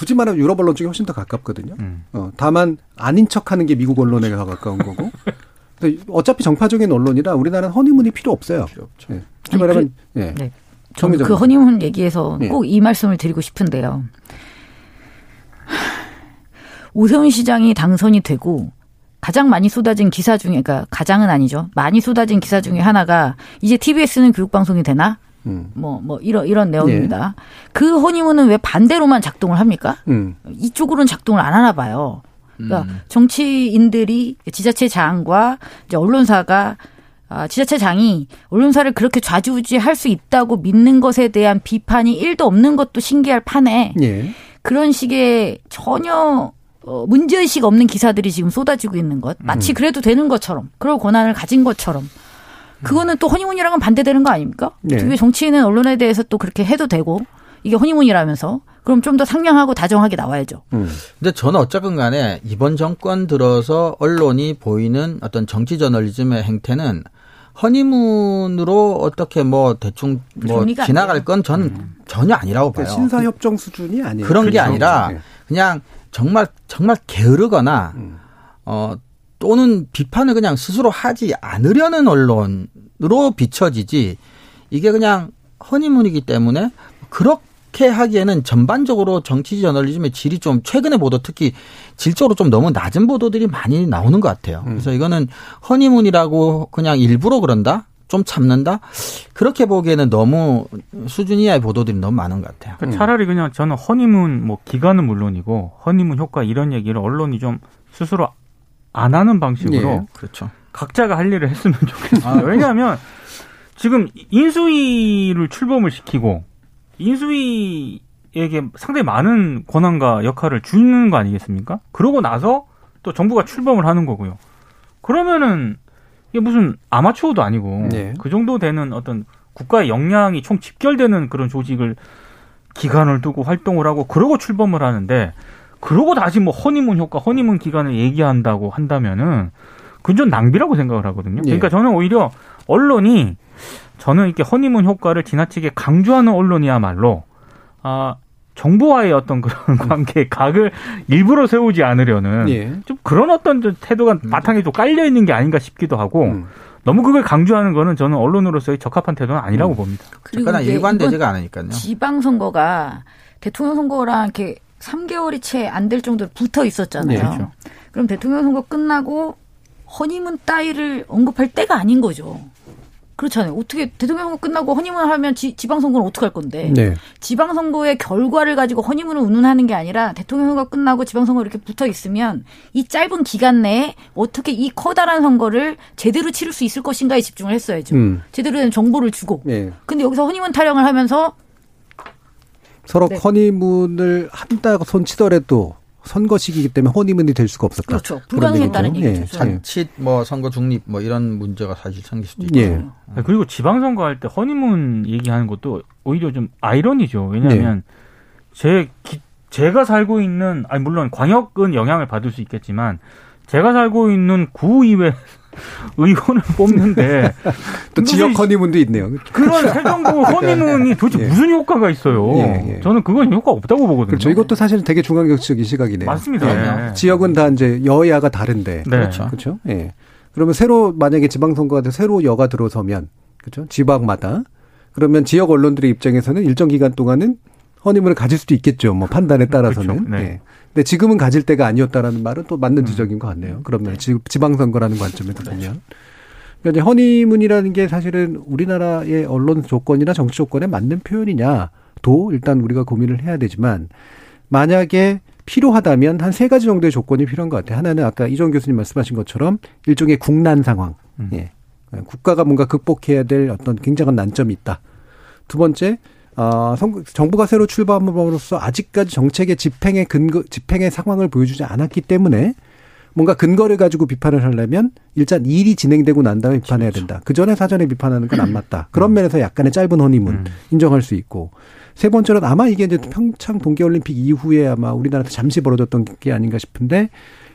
굳이 말하면 유럽 언론 쪽이 훨씬 더 가깝거든요. 음. 어, 다만 아닌 척하는 게 미국 언론에 더 가까운 거고. 근데 어차피 정파적인 언론이라 우리나라는 허니문이 필요 없어요. 필요 없죠. 예. 굳이 말하면 예. 네. 그 허니문 얘기에서 네. 꼭이 말씀을 드리고 싶은데요. 오세훈 시장이 당선이 되고 가장 많이 쏟아진 기사 중에, 그러니까 가장은 아니죠. 많이 쏟아진 기사 중에 하나가 이제 TBS는 교육방송이 되나? 음. 뭐, 뭐, 이런, 이런 내용입니다. 그 허니문은 왜 반대로만 작동을 합니까? 음. 이쪽으로는 작동을 안 하나 봐요. 그러니까 정치인들이 지자체 장과 이제 언론사가 아, 지자체 장이 언론사를 그렇게 좌지우지할 수 있다고 믿는 것에 대한 비판이 일도 없는 것도 신기할 판에 예. 그런 식의 전혀 어, 문제의식 없는 기사들이 지금 쏟아지고 있는 것. 마치 그래도 되는 것처럼, 그럴 권한을 가진 것처럼. 그거는 또 허니문이랑은 반대되는 거 아닙니까? 네. 왜 정치인은 언론에 대해서 또 그렇게 해도 되고, 이게 허니문이라면서. 그럼 좀 더 상냥하고 다정하게 나와야죠. 음. 근데 저는 어쨌건 간에 이번 정권 들어서 언론이 보이는 어떤 정치 저널리즘의 행태는 허니문으로 어떻게 뭐 대충 뭐 지나갈 돼요. 건 저는 전혀 아니라고 봐요. 신사협정 수준이 아니에요. 그런 게 그렇죠. 아니라 예. 그냥 정말 정말 게으르거나 음. 어 또는 비판을 그냥 스스로 하지 않으려는 언론으로 비춰지지 이게 그냥 허니문이기 때문에 그렇게 하기에는 전반적으로 정치 저널리즘의 질이 좀 최근의 보도 특히 질적으로 좀 너무 낮은 보도들이 많이 나오는 것 같아요. 음. 그래서 이거는 허니문이라고 그냥 일부러 그런다. 좀 참는다? 그렇게 보기에는 너무 수준 이하의 보도들이 너무 많은 것 같아요. 그러니까 차라리 그냥 저는 허니문 뭐 기간은 물론이고 허니문 효과 이런 얘기를 언론이 좀 스스로 안 하는 방식으로 예, 그렇죠. 각자가 할 일을 했으면 좋겠어요. 왜냐하면 지금 인수위를 출범을 시키고 인수위에게 상당히 많은 권한과 역할을 주는 거 아니겠습니까? 그러고 나서 또 정부가 출범을 하는 거고요. 그러면은 이게 무슨 아마추어도 아니고 네. 그 정도 되는 어떤 국가의 역량이 총 집결되는 그런 조직을 기간을 두고 활동을 하고 그러고 출범을 하는데 그러고 다시 뭐 허니문 효과, 허니문 기간을 얘기한다고 한다면은 그건 좀 낭비라고 생각을 하거든요. 그러니까 예. 저는 오히려 언론이 저는 이렇게 허니문 효과를 지나치게 강조하는 언론이야말로 아 정부와의 어떤 그런 관계 각을 일부러 세우지 않으려는 예. 좀 그런 어떤 좀 태도가 바탕에 좀 깔려 있는 게 아닌가 싶기도 하고 음. 너무 그걸 강조하는 거는 저는 언론으로서의 적합한 태도는 아니라고 봅니다. 그러나 이제 일관되지가 않으니까요. 지방 선거가 대통령 선거랑 이렇게 3개월이 채 안 될 정도로 붙어 있었잖아요. 네, 그렇죠. 그럼 대통령 선거 끝나고 허니문 따위를 언급할 때가 아닌 거죠. 그렇잖아요. 어떻게 대통령 선거 끝나고 허니문 하면 지, 지방선거는 어떻게 할 건데? 네. 지방선거의 결과를 가지고 허니문을 운운하는 게 아니라 대통령 선거 끝나고 지방선거 이렇게 붙어 있으면 이 짧은 기간 내에 어떻게 이 커다란 선거를 제대로 치를 수 있을 것인가에 집중을 했어야죠. 음. 제대로 된 정보를 주고. 예. 근데 여기서 허니문 타령을 하면서 서로 네. 허니문을 한다고 손치더라도 선거 시기이기 때문에 허니문이 될 수가 없었다. 그렇죠. 불가능했다는 얘기죠. 얘기죠. 예. 자칫 뭐 선거 중립 뭐 이런 문제가 사실 생길 수도 있고. 예. 그리고 지방선거 할 때 허니문 얘기하는 것도 오히려 좀 아이러니죠. 왜냐하면 제 기- 제가 살고 있는 아니 물론 광역은 영향을 받을 수 있겠지만 제가 살고 있는 구의회 의원을 뽑는데 또 지역 허니문도 있네요. 그런 새정부 허니문이 도대체 예. 무슨 효과가 있어요? 예, 예. 저는 그건 효과 없다고 보거든요. 그렇죠. 이것도 사실 되게 중앙정치적인 시각이네요. 맞습니다. 예. 지역은 다 이제 여야가 다른데. 네. 그렇죠. 그렇죠. 예. 그러면 새로 만약에 지방선거가 돼서 새로 여가 들어서면 그렇죠. 지방마다 그러면 지역 언론들의 입장에서는 일정 기간 동안은 허니문을 가질 수도 있겠죠. 뭐 판단에 따라서는. 그렇죠. 네. 예. 근데 지금은 가질 때가 아니었다라는 말은 또 맞는 지적인 것 같네요. 그러면 지- 지방선거라는 관점에서 보면. 그러니까 이제 허니문이라는 게 사실은 우리나라의 언론 조건이나 정치 조건에 맞는 표현이냐도 일단 우리가 고민을 해야 되지만 만약에 필요하다면 한 세 가지 정도의 조건이 필요한 것 같아요. 하나는 아까 이종 교수님 말씀하신 것처럼 일종의 국난 상황. 음. 예. 국가가 뭔가 극복해야 될 어떤 굉장한 난점이 있다. 두 번째, 어, 성- 정부가 새로 출범함으로써 아직까지 정책의 집행의 근거, 집행의 상황을 보여주지 않았기 때문에 뭔가 근거를 가지고 비판을 하려면 일단 일이 진행되고 난 다음에 비판해야 된다. 그 전에 사전에 비판하는 건 안 맞다. 그런 면에서 약간의 짧은 허니문 음. 인정할 수 있고 세 번째로는 아마 이게 이제 평창 동계올림픽 이후에 아마 우리나라에서 잠시 벌어졌던 게 아닌가 싶은데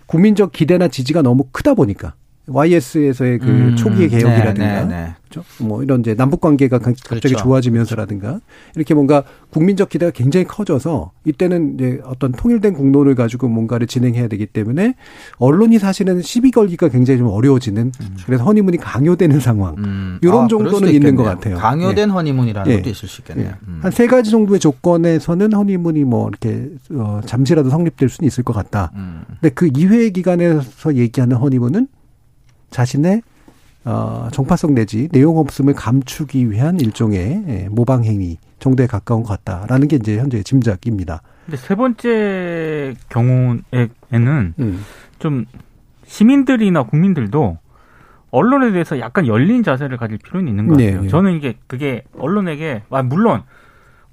국민적 기대나 지지가 너무 크다 보니까 YS에서의 그 음, 초기의 개혁이라든가 네, 네, 네. 그렇죠? 뭐 이런 이제 남북 관계가 갑자기 그렇죠. 좋아지면서라든가 이렇게 뭔가 국민적 기대가 굉장히 커져서 이때는 이제 어떤 통일된 공론을 가지고 뭔가를 진행해야 되기 때문에 언론이 사실은 시비 걸기가 굉장히 좀 어려워지는 그래서 허니문이 강요되는 상황 음. 이런 아, 정도는 있는. 것 같아요. 강요된 허니문이라는 예. 것도 있을 수 있겠네요. 음. 한세 가지 정도의 조건에서는 허니문이 뭐 이렇게 어 잠시라도 성립될 수는 있을 것 같다. 음. 근데 그 이외의 기간에서 얘기하는 허니문은 자신의 어, 정파성 내지 내용 없음을 감추기 위한 일종의 예, 모방 행위 정도에 가까운 것 같다라는 게 이제 현재 짐작입니다. 근데 세 번째 경우에는 음. 좀 시민들이나 국민들도 언론에 대해서 약간 열린 자세를 가질 필요는 있는 것 네, 같아요. 네. 저는 이게 그게 언론에게 아, 물론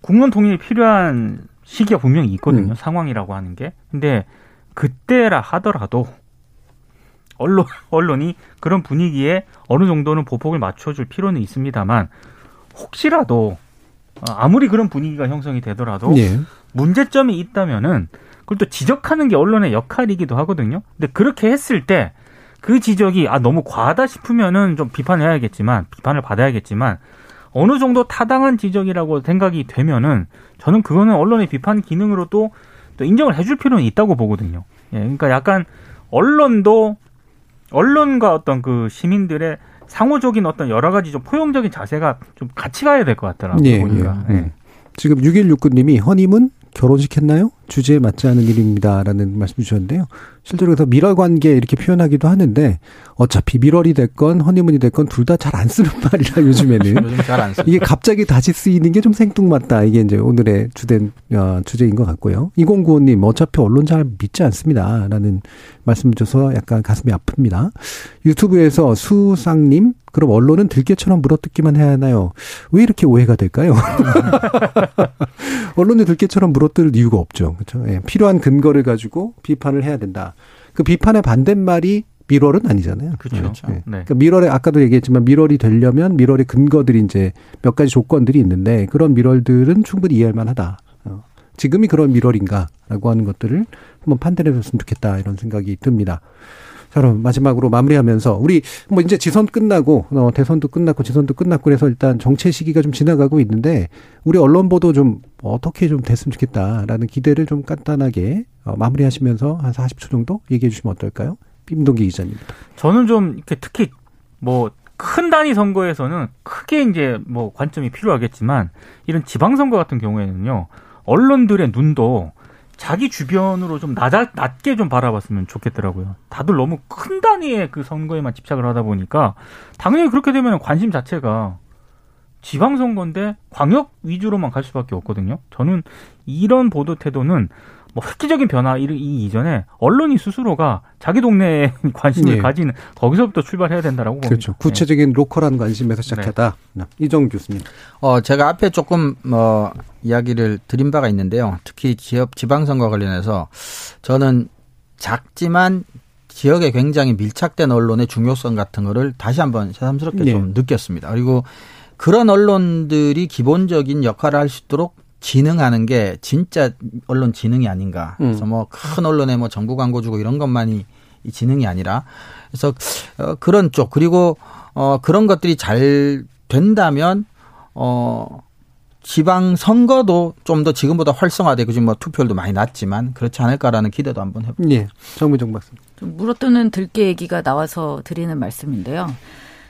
국론 통일이 필요한 시기가 분명히 있거든요. 음. 상황이라고 하는 게. 근데 그때라 하더라도 언론 언론이 그런 분위기에 어느 정도는 보폭을 맞춰줄 필요는 있습니다만 혹시라도 어, 아무리 그런 분위기가 형성이 되더라도 예. 문제점이 있다면은 그걸 또 지적하는 게 언론의 역할이기도 하거든요. 근데 그렇게 했을 때 그 지적이 아 너무 과하다 싶으면은 좀 비판해야겠지만 비판을 받아야겠지만 어느 정도 타당한 지적이라고 생각이 되면은 저는 그거는 언론의 비판 기능으로도 또 인정을 해줄 필요는 있다고 보거든요. 예, 그러니까 약간 언론도 언론과 어떤 그 시민들의 상호적인 어떤 여러 가지 좀 포용적인 자세가 좀 같이 가야 될 것 같더라고요. 예, 보니까. 예. 예. 지금 6169님이 허니문 결혼식 했나요? 주제에 맞지 않은 일입니다라는 말씀 주셨는데요. 실제로 그래서 밀월 관계 이렇게 표현하기도 하는데 어차피 밀월이 됐건 허니문이 됐건 둘 다 잘 안 쓰는 말이라 요즘에는 요즘. 이게 갑자기 다시 쓰이는 게 좀 생뚱맞다. 이게 이제 오늘의 주된 어, 주제인 것 같고요. 2095님 어차피 언론 잘 믿지 않습니다라는 말씀을 줘서 약간 가슴이 아픕니다. 유튜브에서 수상님 그럼 언론은 들깨처럼 물어뜯기만 해야 하나요? 왜 이렇게 오해가 될까요? 언론이 들깨처럼 물어뜯을 이유가 없죠. 그렇죠? 예, 필요한 근거를 가지고 비판을 해야 된다. 그 비판의 반대말이 미럴은 아니잖아요. 그렇죠. 예. 네. 그러니까 미럴에 아까도 얘기했지만 미럴이 되려면 미럴의 근거들이 이제 몇 가지 조건들이 있는데 그런 미럴들은 충분히 이해할 만하다. 어. 지금이 그런 미럴인가라고 하는 것들을 한번 판단해 줬으면 좋겠다 이런 생각이 듭니다. 자, 그럼 마지막으로 마무리하면서 우리 뭐 이제 지선 끝나고 어, 대선도 끝났고 지선도 끝났고 그래서 일단 정체 시기가 좀 지나가고 있는데 우리 언론 보도 좀 어떻게 좀 됐으면 좋겠다라는 기대를 좀 간단하게 어, 마무리하시면서 한 40초 정도 얘기해 주시면 어떨까요? 김동기 기자입니다. 저는 좀 이렇게 특히 뭐 큰 단위 선거에서는 크게 이제 뭐 관점이 필요하겠지만 이런 지방 선거 같은 경우에는요 언론들의 눈도 자기 주변으로 좀 낮, 낮게 좀 바라봤으면 좋겠더라고요. 다들 너무 큰 단위의 그 선거에만 집착을 하다 보니까 당연히 그렇게 되면 관심 자체가 지방선거인데 광역 위주로만 갈 수밖에 없거든요. 저는 이런 보도 태도는 뭐 획기적인 변화 이, 이 이전에 언론이 스스로가 자기 동네에 관심을 예. 가지는 거기서부터 출발해야 된다라고 봅니다. 그렇죠. 구체적인 로컬한 관심에서 시작하다. 이정 교수님. 어, 제가 앞에 조금 뭐 이야기를 드린 바가 있는데요. 특히 지역 지방선거 관련해서 저는 작지만 지역에 굉장히 밀착된 언론의 중요성 같은 거를 다시 한번 새삼스럽게 네. 좀 느꼈습니다. 그리고 그런 언론들이 기본적인 역할을 할 수 있도록 진흥하는 게 진짜 언론 진흥이 아닌가. 음. 그래서 뭐 큰 언론에 뭐 정부 광고 주고 이런 것만이 이 진흥이 아니라 그래서 어, 그런 쪽 그리고 어 그런 것들이 잘 된다면 어 지방 선거도 좀 더 지금보다 활성화되고 지금 뭐 투표율도 많이 낮지만 그렇지 않을까라는 기대도 한번 해봅니다. 예. 정미정 박사. 좀 물어뜯는 들깨 얘기가 나와서 드리는 말씀인데요.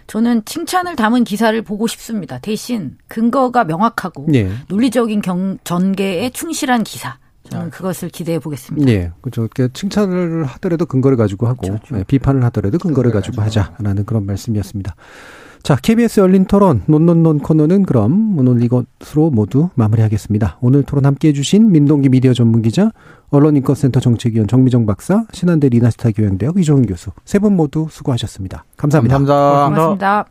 저는 칭찬을 담은 기사를 보고 싶습니다. 대신 근거가 명확하고 예. 논리적인 경, 전개에 충실한 기사. 저는 그것을 기대해 보겠습니다. 예. 그죠. 그 칭찬을 하더라도 근거를 가지고 하고 예, 비판을 하더라도 근거를 가지고 하자라는 그런 말씀이었습니다. 자, KBS 열린 토론 논논논 코너는 그럼 오늘 이것으로 모두 마무리하겠습니다. 오늘 토론 함께 해 주신 민동기 미디어 전문 기자, 언론인권센터 정책위원 정미정 박사, 신한대 리나스타 교양대학 이종훈 교수 세 분 모두 수고하셨습니다. 감사합니다. 감사합니다. 고맙습니다.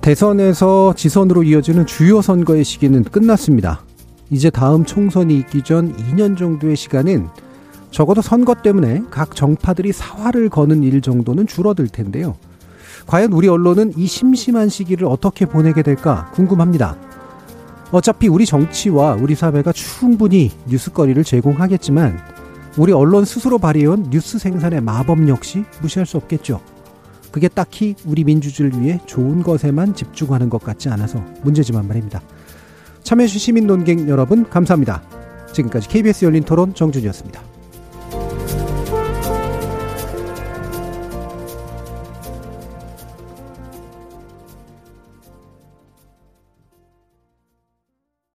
대선에서 지선으로 이어지는 주요 선거의 시기는 끝났습니다. 이제 다음 총선이 있기 전 2년 정도의 시간은 적어도 선거 때문에 각 정파들이 사활을 거는 일 정도는 줄어들 텐데요. 과연 우리 언론은 이 심심한 시기를 어떻게 보내게 될까 궁금합니다. 어차피 우리 정치와 우리 사회가 충분히 뉴스거리를 제공하겠지만 우리 언론 스스로 발휘해온 뉴스 생산의 마법 역시 무시할 수 없겠죠. 그게 딱히 우리 민주주의를 위해 좋은 것에만 집중하는 것 같지 않아서 문제지만 말입니다. 참여해주신 시민 논객 여러분 감사합니다. 지금까지 KBS 열린 토론 정준이었습니다.